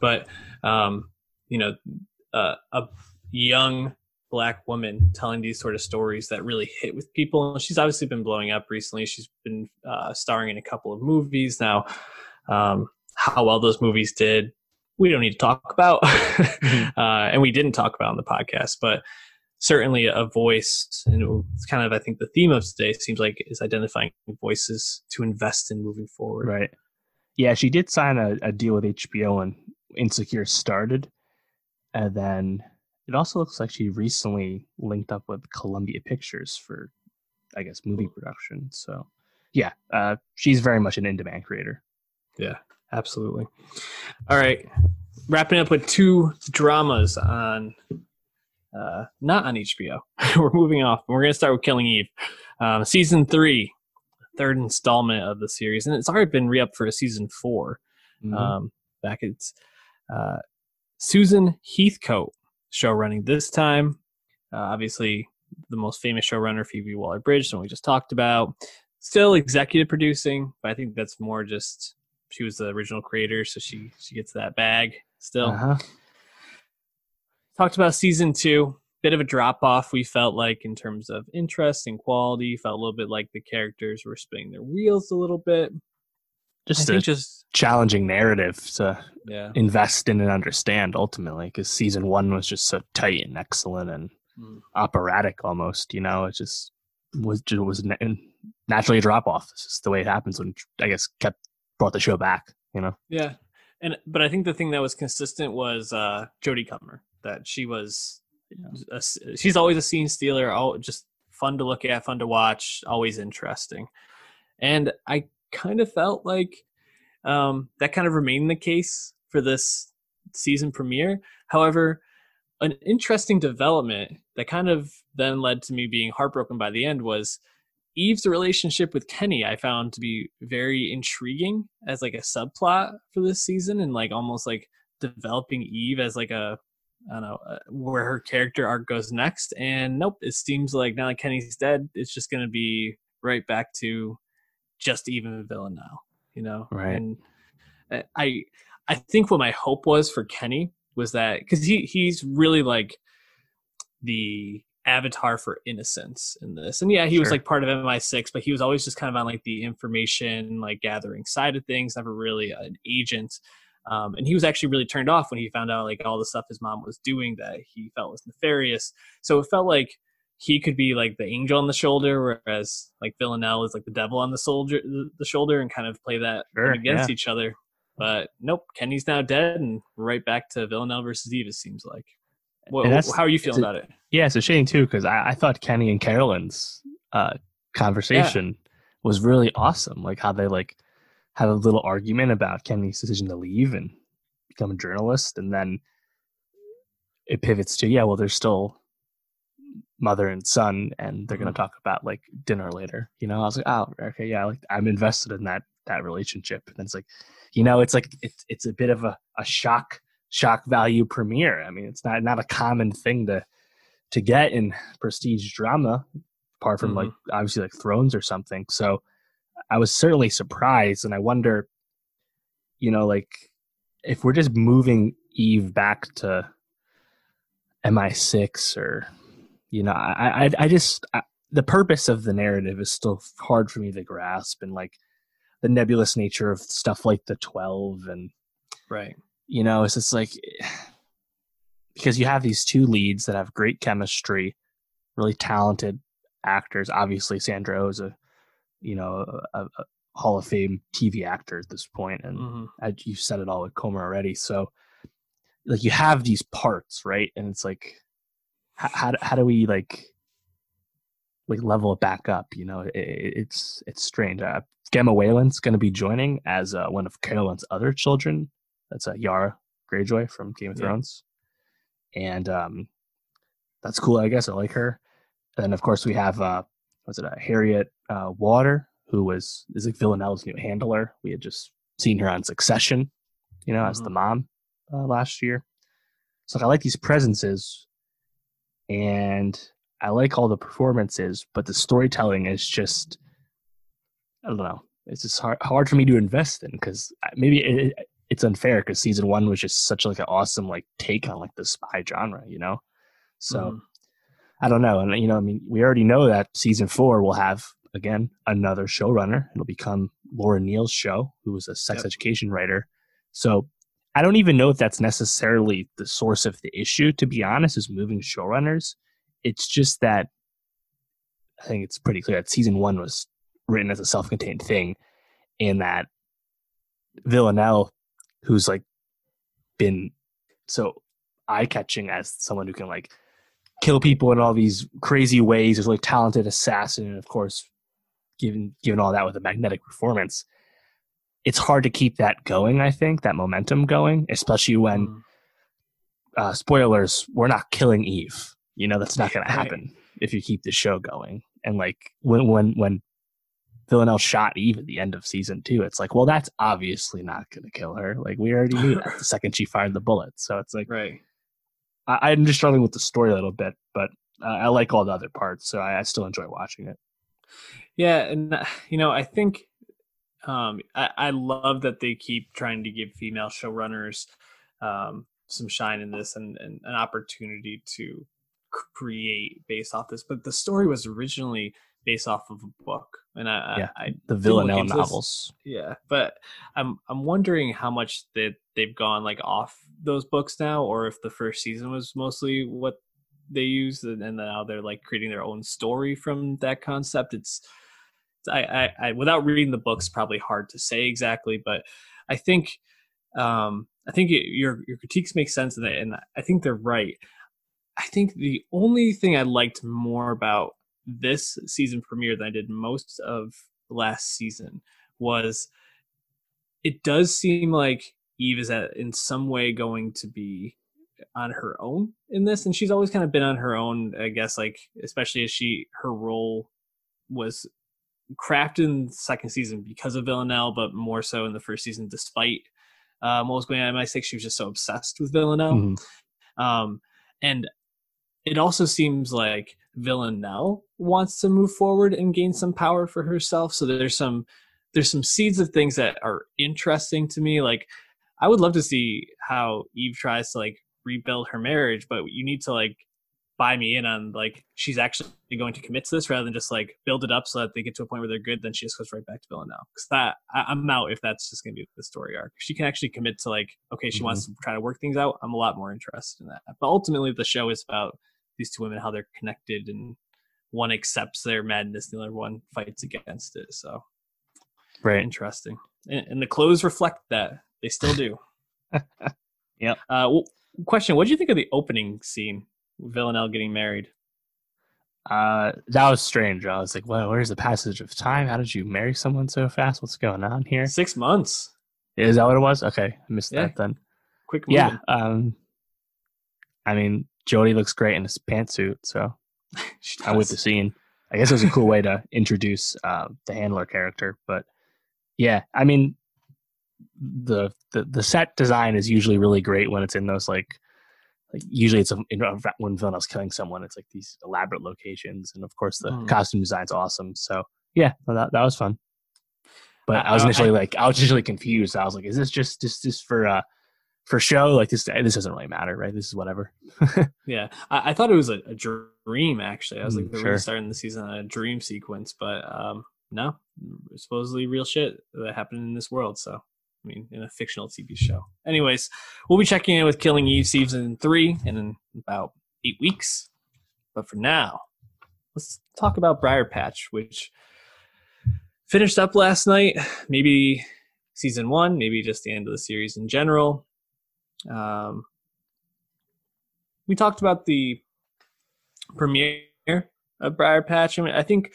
but um, you know, uh, a young black woman telling these sort of stories that really hit with people. And she's obviously been blowing up recently. She's been uh, starring in a couple of movies now. Um, how well those movies did, we don't need to talk about, uh, and we didn't talk about on the podcast, but certainly a voice and it's kind of i think the theme of today seems like is identifying voices to invest in moving forward Right. Yeah, she did sign a, a deal with HBO and Insecure started. And then it also looks like she recently linked up with Columbia Pictures for, I guess, movie production. So, yeah, uh, she's very much an in demand creator. Yeah, absolutely. All right, wrapping up with two dramas on, uh, not on HBO. We're moving off. We're going to start with Killing Eve, um, season three, third installment of the series, and it's already been re-upped for a season 4 Mhm. Um, back it's uh, Suzanne Heathcote show running this time. Uh, obviously, the most famous showrunner, Phoebe Waller-Bridge, the one we just talked about. Still executive producing, but I think that's more just she was the original creator, so she she gets that bag still. uh-huh. Talked about season two. Bit of a drop off, we felt like, in terms of interest and quality. Felt a little bit like the characters were spinning their wheels a little bit. Just a just challenging narrative to yeah. invest in and understand ultimately because season one was just so tight and excellent and Mm. operatic almost you know it just was just was naturally a drop off it's just the way it happens when i guess kept brought the show back you know Yeah, and but I think the thing that was consistent was uh Jodie Comer. That she was, a she's always a scene stealer. All just fun to look at, fun to watch, always interesting. And I kind of felt like um, that kind of remained the case for this season premiere. However, an interesting development that kind of then led to me being heartbroken by the end was Eve's relationship with Kenny I found to be very intriguing as like a subplot for this season and like almost like developing Eve as like a I don't know uh, where her character arc goes next and nope it seems like now that Kenny's dead it's just going to be right back to just even villain now you know? Right. and uh, I I think what my hope was for Kenny was that because he he's really like the avatar for innocence in this and yeah he was like part of mi6 but he was always just kind of on like the information like gathering side of things never really an agent um, and he was actually really turned off when he found out like all the stuff his mom was doing that he felt was nefarious. So it felt like he could be like the angel on the shoulder whereas like villanelle is like the devil on the soldier the shoulder and kind of play that Sure, against yeah. each other. But nope kenny's now dead and right back to villanelle versus eve it seems like. What, how are you feeling a- about it? Yeah it's a shame too because I, I thought kenny and carolyn's uh conversation was really awesome like how they like had a little argument about kenny's decision to leave and become a journalist and then it pivots to yeah well there's still mother and son and they're going Mhm. to talk about like dinner later you know? I was like oh okay yeah like i'm invested in that that relationship. And it's like you know it's like it's it's a bit of a, a shock shock value premiere. I mean it's not not a common thing to to get in prestige drama apart from like obviously like thrones or something. So i was certainly surprised and i wonder you know like if we're just moving eve back to mi6 or you know, I I, I just I, the purpose of the narrative is still hard for me to grasp, and like the nebulous nature of stuff like the twelve, and right, you know, it's just like because you have these two leads that have great chemistry, really talented actors. Obviously, Sandra Oh is a you know a, a Hall of Fame TV actor at this point, and mm-hmm. you said it all with Comer already. So, like, you have these parts, right? And it's like, how how, how do we like like level it back up? You know, it, it's it's strange. Uh, Gemma Whelan's going to be joining as uh, one of Carolyn's other children. That's uh, Yara Greyjoy from Game of yeah. Thrones, and um, that's cool. I guess I like her. And of course, we have uh, was it uh, Harriet uh, Walter, who was is like Villanelle's new handler. We had just seen her on Succession, you know, mm-hmm. as the mm-hmm. mom uh, last year. So I like these presences, and I like all the performances, but the storytelling is just I don't know. It's just hard hard for me to invest in because maybe it, it's unfair because season one was just such like an awesome like take on like the spy genre, you know. So mm. I don't know, and you know, I mean, we already know that season four will have again another showrunner. It'll become Laura Neal's show, who was a sex yep. education writer. So I don't even know if that's necessarily the source of the issue. To be honest, is moving showrunners. It's just that I think it's pretty clear that season one was written as a self-contained thing, and that Villanelle, who's like been so eye-catching as someone who can like kill people in all these crazy ways, is like talented assassin, and of course given given all that with a magnetic performance, it's hard to keep that going. I think that momentum going, especially when mm. uh, spoilers, we're not killing Eve. You know that's not going to happen if you keep the show going. And like when when when Villanelle shot Eve at the end of season two, it's like, well, that's obviously not going to kill her. Like we already knew that the second she fired the bullet. So it's like, right. I, am just struggling with the story a little bit, but uh, I like all the other parts, so I, I still enjoy watching it. Yeah, and you know, I think um, I, I, love that they keep trying to give female showrunners um, some shine in this and, and, an opportunity to create based off this. But the story was originally based off of a book, and I, yeah, I, I the Villanelle novels. This. Yeah, but I'm I'm wondering how much that they, they've gone like off those books now, or if the first season was mostly what they used, and, and now they're like creating their own story from that concept. It's I, I, I, without reading the books, probably hard to say exactly, but I think um, I think it, your your critiques make sense of it, and I think they're right. I think the only thing I liked more about this season premiere than I did most of last season was it does seem like Eve is at, in some way going to be on her own in this and she's always kind of been on her own i guess like especially as she her role was crafted in the second season because of villanelle but more so in the first season despite um, what was going on i think she was just so obsessed with villanelle mm-hmm. um, and it also seems like villanelle wants to move forward and gain some power for herself. So there's some there's some seeds of things that are interesting to me. Like i would love to see how eve tries to like rebuild her marriage, but you need to like buy me in on like she's actually going to commit to this rather than just like build it up so that they get to a point where they're good. Then she just goes right back to Villanelle because that I, am out if that's just going to be the story arc. She can actually commit to like okay, she mm-hmm. wants to try to work things out. I'm a lot more interested in that. But ultimately, the show is about these two women how they're connected and one accepts their madness, the other one fights against it. So right, interesting. And, and the clothes reflect that they still do. yeah. Uh, well, question: What do you think of the opening scene, Villanelle getting married? Uh, that was strange. I was like, "Well, where's the passage of time? How did you marry someone so fast? What's going on here?" Six months. Is that what it was? Okay, I missed yeah. that then. Quick. Yeah. Um, I mean, Jodie looks great in his pantsuit, so I'm with the scene. I guess it was a cool way to introduce uh, the handler character, but yeah, I mean, the, the the set design is usually really great when it's in those like like usually it's a, in, when Villanelle's killing someone, it's like these elaborate locations, and of course the mm. costume design's awesome. So yeah, that that was fun. But I, I was initially I, like, I was initially confused. I was like, is this just just just for uh for show, like this this doesn't really matter, right? This is whatever. yeah, I, I, thought it was a, a, dream. Actually, I was like, Mm, they're sure. starting the season on a dream sequence, but um, no, supposedly real shit that happened in this world. So, I mean, in a fictional TV show. Anyways, we'll be checking in with Killing Eve season three in about eight weeks. But for now, let's talk about Briar Patch, which finished up last night. Maybe season one, maybe just the end of the series in general. Um, we talked about the premiere of Briar Patch. I mean, I think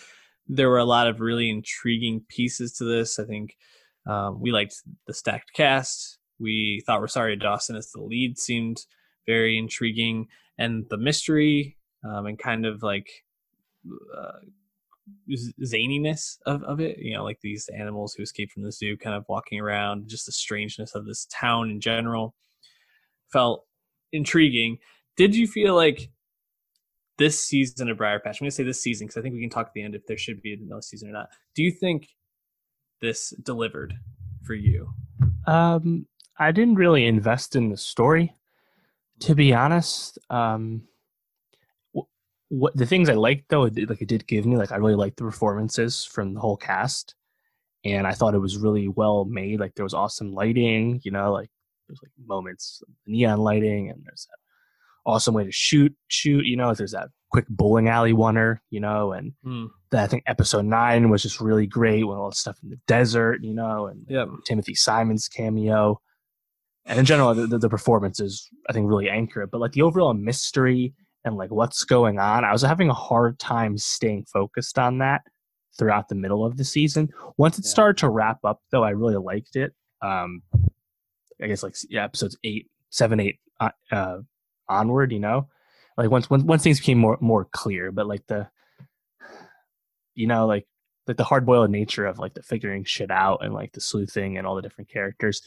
there were a lot of really intriguing pieces to this. I think um, we liked the stacked cast. We thought Rosario Dawson as the lead seemed very intriguing, and the mystery um, and kind of like uh, zaniness of, of it. You know, like these animals who escaped from the zoo, kind of walking around, just the strangeness of this town in general felt intriguing. Did you feel like this season of Briar Patch? I'm going to say this season because I think we can talk at the end if there should be another season or not. Do you think this delivered for you? Um, I didn't really invest in the story, to be honest. Um, wh- what the things I liked though, it did, like it did give me like I really liked the performances from the whole cast, and I thought it was really well made. Like there was awesome lighting, you know, like there's like moments neon lighting, and there's that awesome way to shoot, shoot, you know. There's that quick bowling alley oneer, you know, and Hmm. I think episode nine was just really great with all the stuff in the desert, you know, and Yep. Timothy Simon's cameo. And in general, the, the, the performance is, I think, really accurate. But like the overall mystery and like what's going on, I was having a hard time staying focused on that throughout the middle of the season. Once it Yeah. started to wrap up, though, I really liked it. Um, I guess like yeah, episodes eight, seven, eight uh, uh, onward. You know, like once once once things became more more clear. But like the, you know, like like the hard boiled nature of like the figuring shit out and like the sleuthing and all the different characters.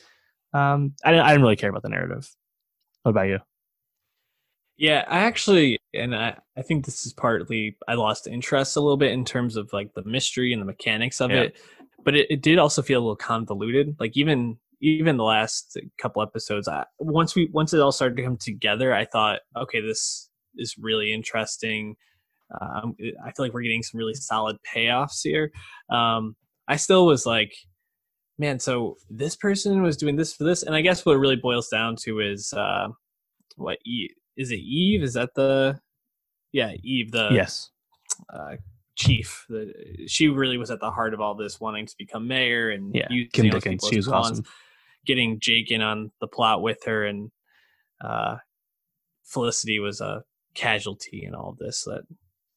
Um, I didn't, I didn't really care about the narrative. What about you? Yeah, I actually, and I, I think this is partly I lost interest a little bit in terms of like the mystery and the mechanics of Yeah. it, but it, it did also feel a little convoluted. Like even even the last couple episodes, I, once we once it all started to come together, I thought, okay, this is really interesting. Um, I feel like we're getting some really solid payoffs here. Um, I still was like, man, so this person was doing this for this, and I guess what it really boils down to is uh, what e- is it Eve? Is that the yeah Eve the yes. uh, chief? The, she really was at the heart of all this, wanting to become mayor and Yeah. using Kim Dickens. She was awesome. Getting Jake in on the plot with her, and uh, Felicity was a casualty in all of this that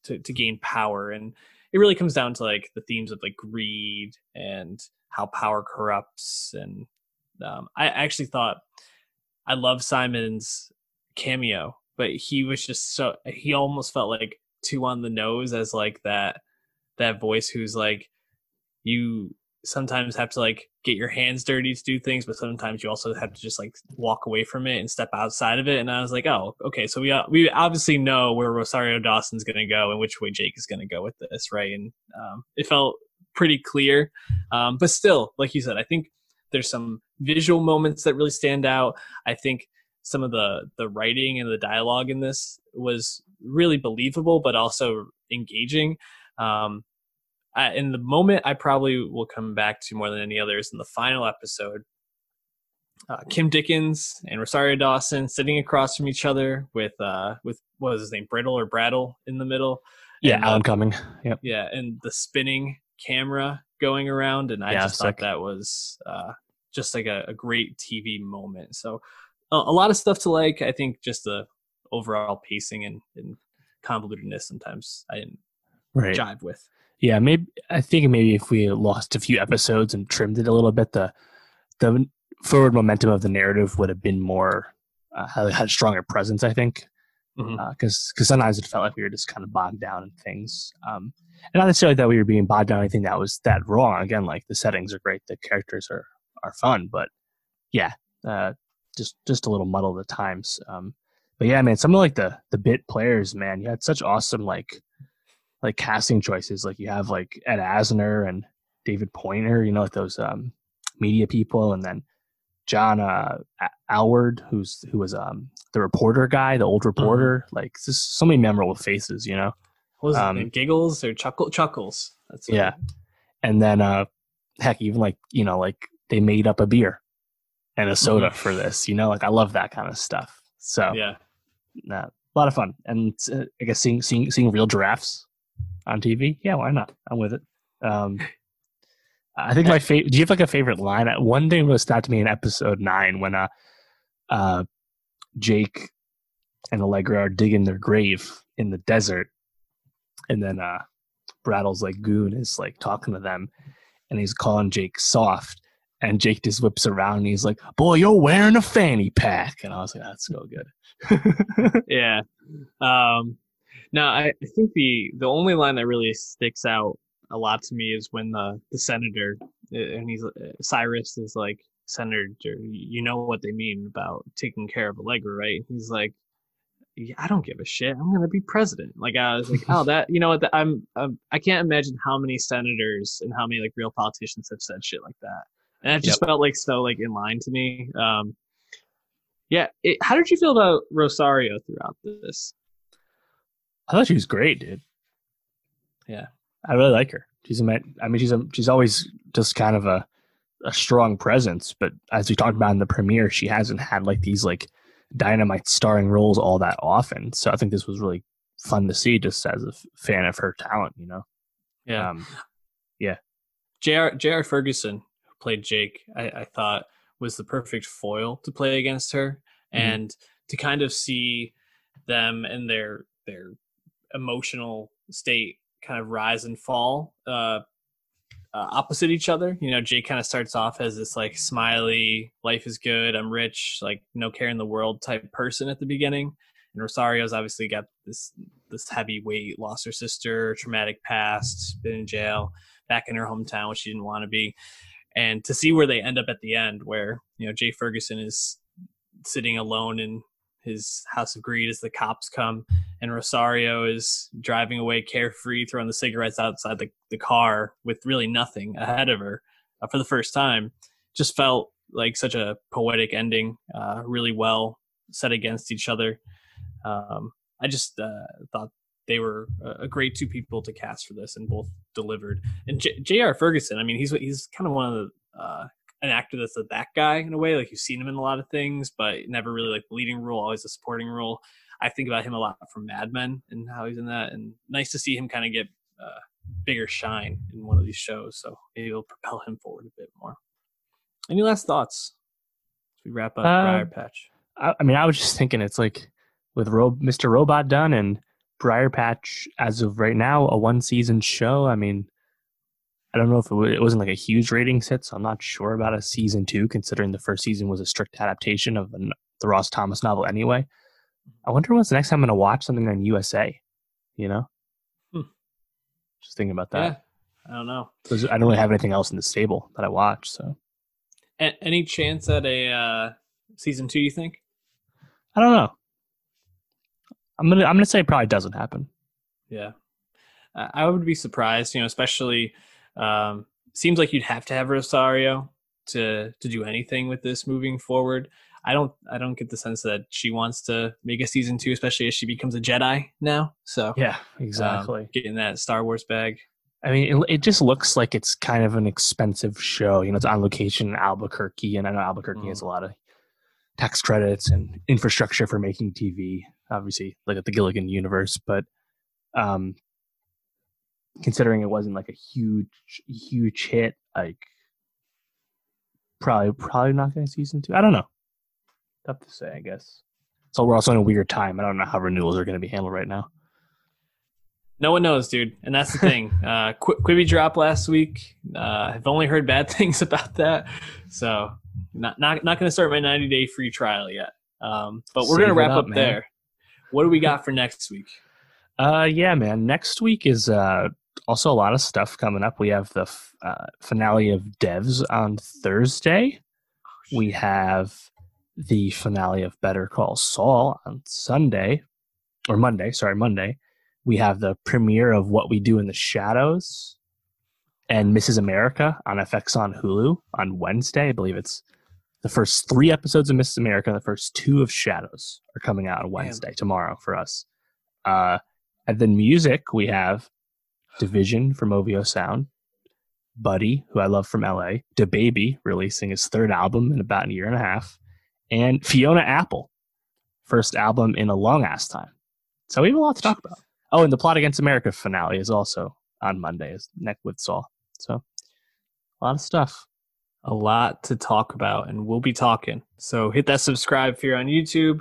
to, to gain power and it really comes down to like the themes of like greed and how power corrupts and um, i actually thought i love simon's cameo but he was just so he almost felt like too on the nose as like that that voice who's like you sometimes have to like get your hands dirty to do things but sometimes you also have to just like walk away from it and step outside of it. And i was like oh okay so we uh, we obviously know where rosario dawson's going to go and which way jake is going to go with this right? And um, it felt pretty clear. Um, but still like you said i think there's some visual moments that really stand out. I think some of the the writing and the dialogue in this was really believable but also engaging. Um, I, in the moment I probably will come back to more than any others in the final episode. Uh, Kim Dickens and Rosario Dawson sitting across from each other with uh with what was his name Brittle or Brattle in the middle. Yeah, And, Alan uh, Cumming. Yep. yeah, and the spinning camera going around, and I Yeah, just thought sick. that was uh, just like a, a great TV moment. So a, a lot of stuff to like. I think just the overall pacing and, and convolutedness sometimes I didn't Right. jive with. Yeah, maybe I think maybe if we lost a few episodes and trimmed it a little bit, the the forward momentum of the narrative would have been more uh, had, stronger presence. I think because because sometimes it felt like we were just kind of bogged down in things, um, and not necessarily that we were being bogged down in anything that was that wrong. Again, like the settings are great, the characters are are fun, but yeah, uh, just just a little muddled at times. Um, but yeah, man, some of like the the bit players, man, you had such awesome like like casting choices. Like you have like Ed Asner and David Pointer, you know, like those um, media people, and then John uh, Alward, who's who was um, the reporter guy, the old reporter. Mm-hmm. Like just so many memorable faces, you know. What was um, it? Giggles or chuckle chuckles? That's yeah. And then uh, heck, even like you know, like they made up a beer and a soda mm-hmm. for this. You know, like I love that kind of stuff. So yeah, nah, a lot of fun. And uh, I guess seeing seeing seeing real giraffes on TV, yeah, why not? I'm with it. Um, I think my favorite. Do you have like a favorite line? One thing was stopped to me in episode nine when uh, uh, Jake and Allegra are digging their grave in the desert, and then uh, Brattle's like goon is like talking to them, and he's calling Jake soft, and Jake just whips around and he's like, "Boy, you're wearing a fanny pack," and I was like, "That's so good." yeah. Um, no, I, I think the the only line that really sticks out a lot to me is when the the senator and he's uh, Cyrus is like senator, you know what they mean about taking care of Allegra, right? He's like, I don't give a shit. I'm gonna be president. Like I was like, oh, that you know what? I'm, I'm I can't imagine how many senators and how many like real politicians have said shit like that, and it just yep. felt like so like in line to me. Um, yeah. It, how did you feel about Rosario throughout this? I thought she was great, dude. Yeah, I really like her. She's a, I mean, she's a, she's always just kind of a, a strong presence. But as we talked about in the premiere, she hasn't had like these like dynamite starring roles all that often. So I think this was really fun to see, just as a fan of her talent. You know. Yeah. Um, yeah. J.R. J.R. Ferguson, who played Jake, I, I thought was the perfect foil to play against her, mm-hmm. and to kind of see them and their their emotional state kind of rise and fall uh, uh, opposite each other. You know, Jake kind of starts off as this like smiley, life is good, I'm rich, like no care in the world type person at the beginning. And Rosario's obviously got this this heavy weight, lost her sister, traumatic past, been in jail, back in her hometown, which she didn't want to be. And to see where they end up at the end, where you know Jay Ferguson is sitting alone in his house of greed as the cops come and rosario is driving away carefree throwing the cigarettes outside the, the car with really nothing ahead of her uh, for the first time. Just felt like such a poetic ending uh, really well set against each other. Um, i just uh, thought they were a great two people to cast for this and both delivered. And j.r ferguson i mean he's he's kind of one of the uh, an actor that's a that guy in a way. Like you've seen him in a lot of things, but never really like the leading role, always a supporting role. I think about him a lot from Mad Men and how he's in that, and nice to see him kind of get uh, bigger shine in one of these shows. So maybe it'll propel him forward a bit more. Any last thoughts as we wrap up uh, Briar Patch? I, I, mean, I was just thinking it's like with Ro- Mr. Robot done and Briar Patch as of right now, a one season show. I mean, I don't know if it, it wasn't like a huge ratings hit, so I'm not sure about a season two, considering the first season was a strict adaptation of the, the Ross Thomas novel anyway. I wonder when's the next time I'm going to watch something on USA, you know? Hmm. Just thinking about that. Yeah, I don't know. I don't really have anything else in the stable that I watch, so. A- any chance at a uh, season two, you think? I don't know. I'm gonna I'm gonna say it probably doesn't happen. Yeah, I would be surprised. You know, especially um, seems like you'd have to have Rosario to to do anything with this moving forward. I don't I don't get the sense that she wants to make a season two, especially as she becomes a Jedi now. So yeah, exactly. Um, getting that Star Wars bag. I mean, it, it, just looks like it's kind of an expensive show. You know, it's on location in Albuquerque, and I know Albuquerque mm. has a lot of tax credits and infrastructure for making TV. Obviously, like at the Gilligan universe, but um, considering it wasn't like a huge huge hit like probably probably not going to season two. I don't know. Tough to say i guess. So we're also in a weird time. I don't know how renewals are going to be handled right now. No one knows dude. And that's the thing. Uh Qu- quibi dropped last week. Uh i've only heard bad things about that. So not not, not going to start my 90 day free trial yet. Um but we're going to wrap up, up there. What do we got for next week? Uh yeah man. Next week is uh also a lot of stuff coming up. We have the uh, finale of Devs on Thursday. Oh, we have the finale of Better Call Saul on Sunday or Monday. Sorry, Monday. We have the premiere of What We Do in the Shadows and Mrs. America on FX on Hulu on Wednesday. I believe it's The first three episodes of Mrs. America, the first two of Shadows are coming out on Wednesday, tomorrow for us. Uh, and then music, we have dvsn from OVO Sound, Buddy, who I love from LA, DaBaby releasing his third album in about a year and a half, and Fiona Apple, first album in a long ass time. So we have a lot to talk about. Oh, and the Plot Against America finale is also on Monday, is next with Saul. So a lot of stuff. A lot to talk about, and we'll be talking. So hit that subscribe if you're on YouTube.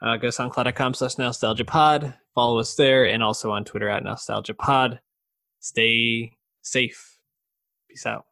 Uh, go soundcloud.com slash nostalgia pod. Follow us there and also on Twitter at nostalgia pod. Stay safe. Peace out.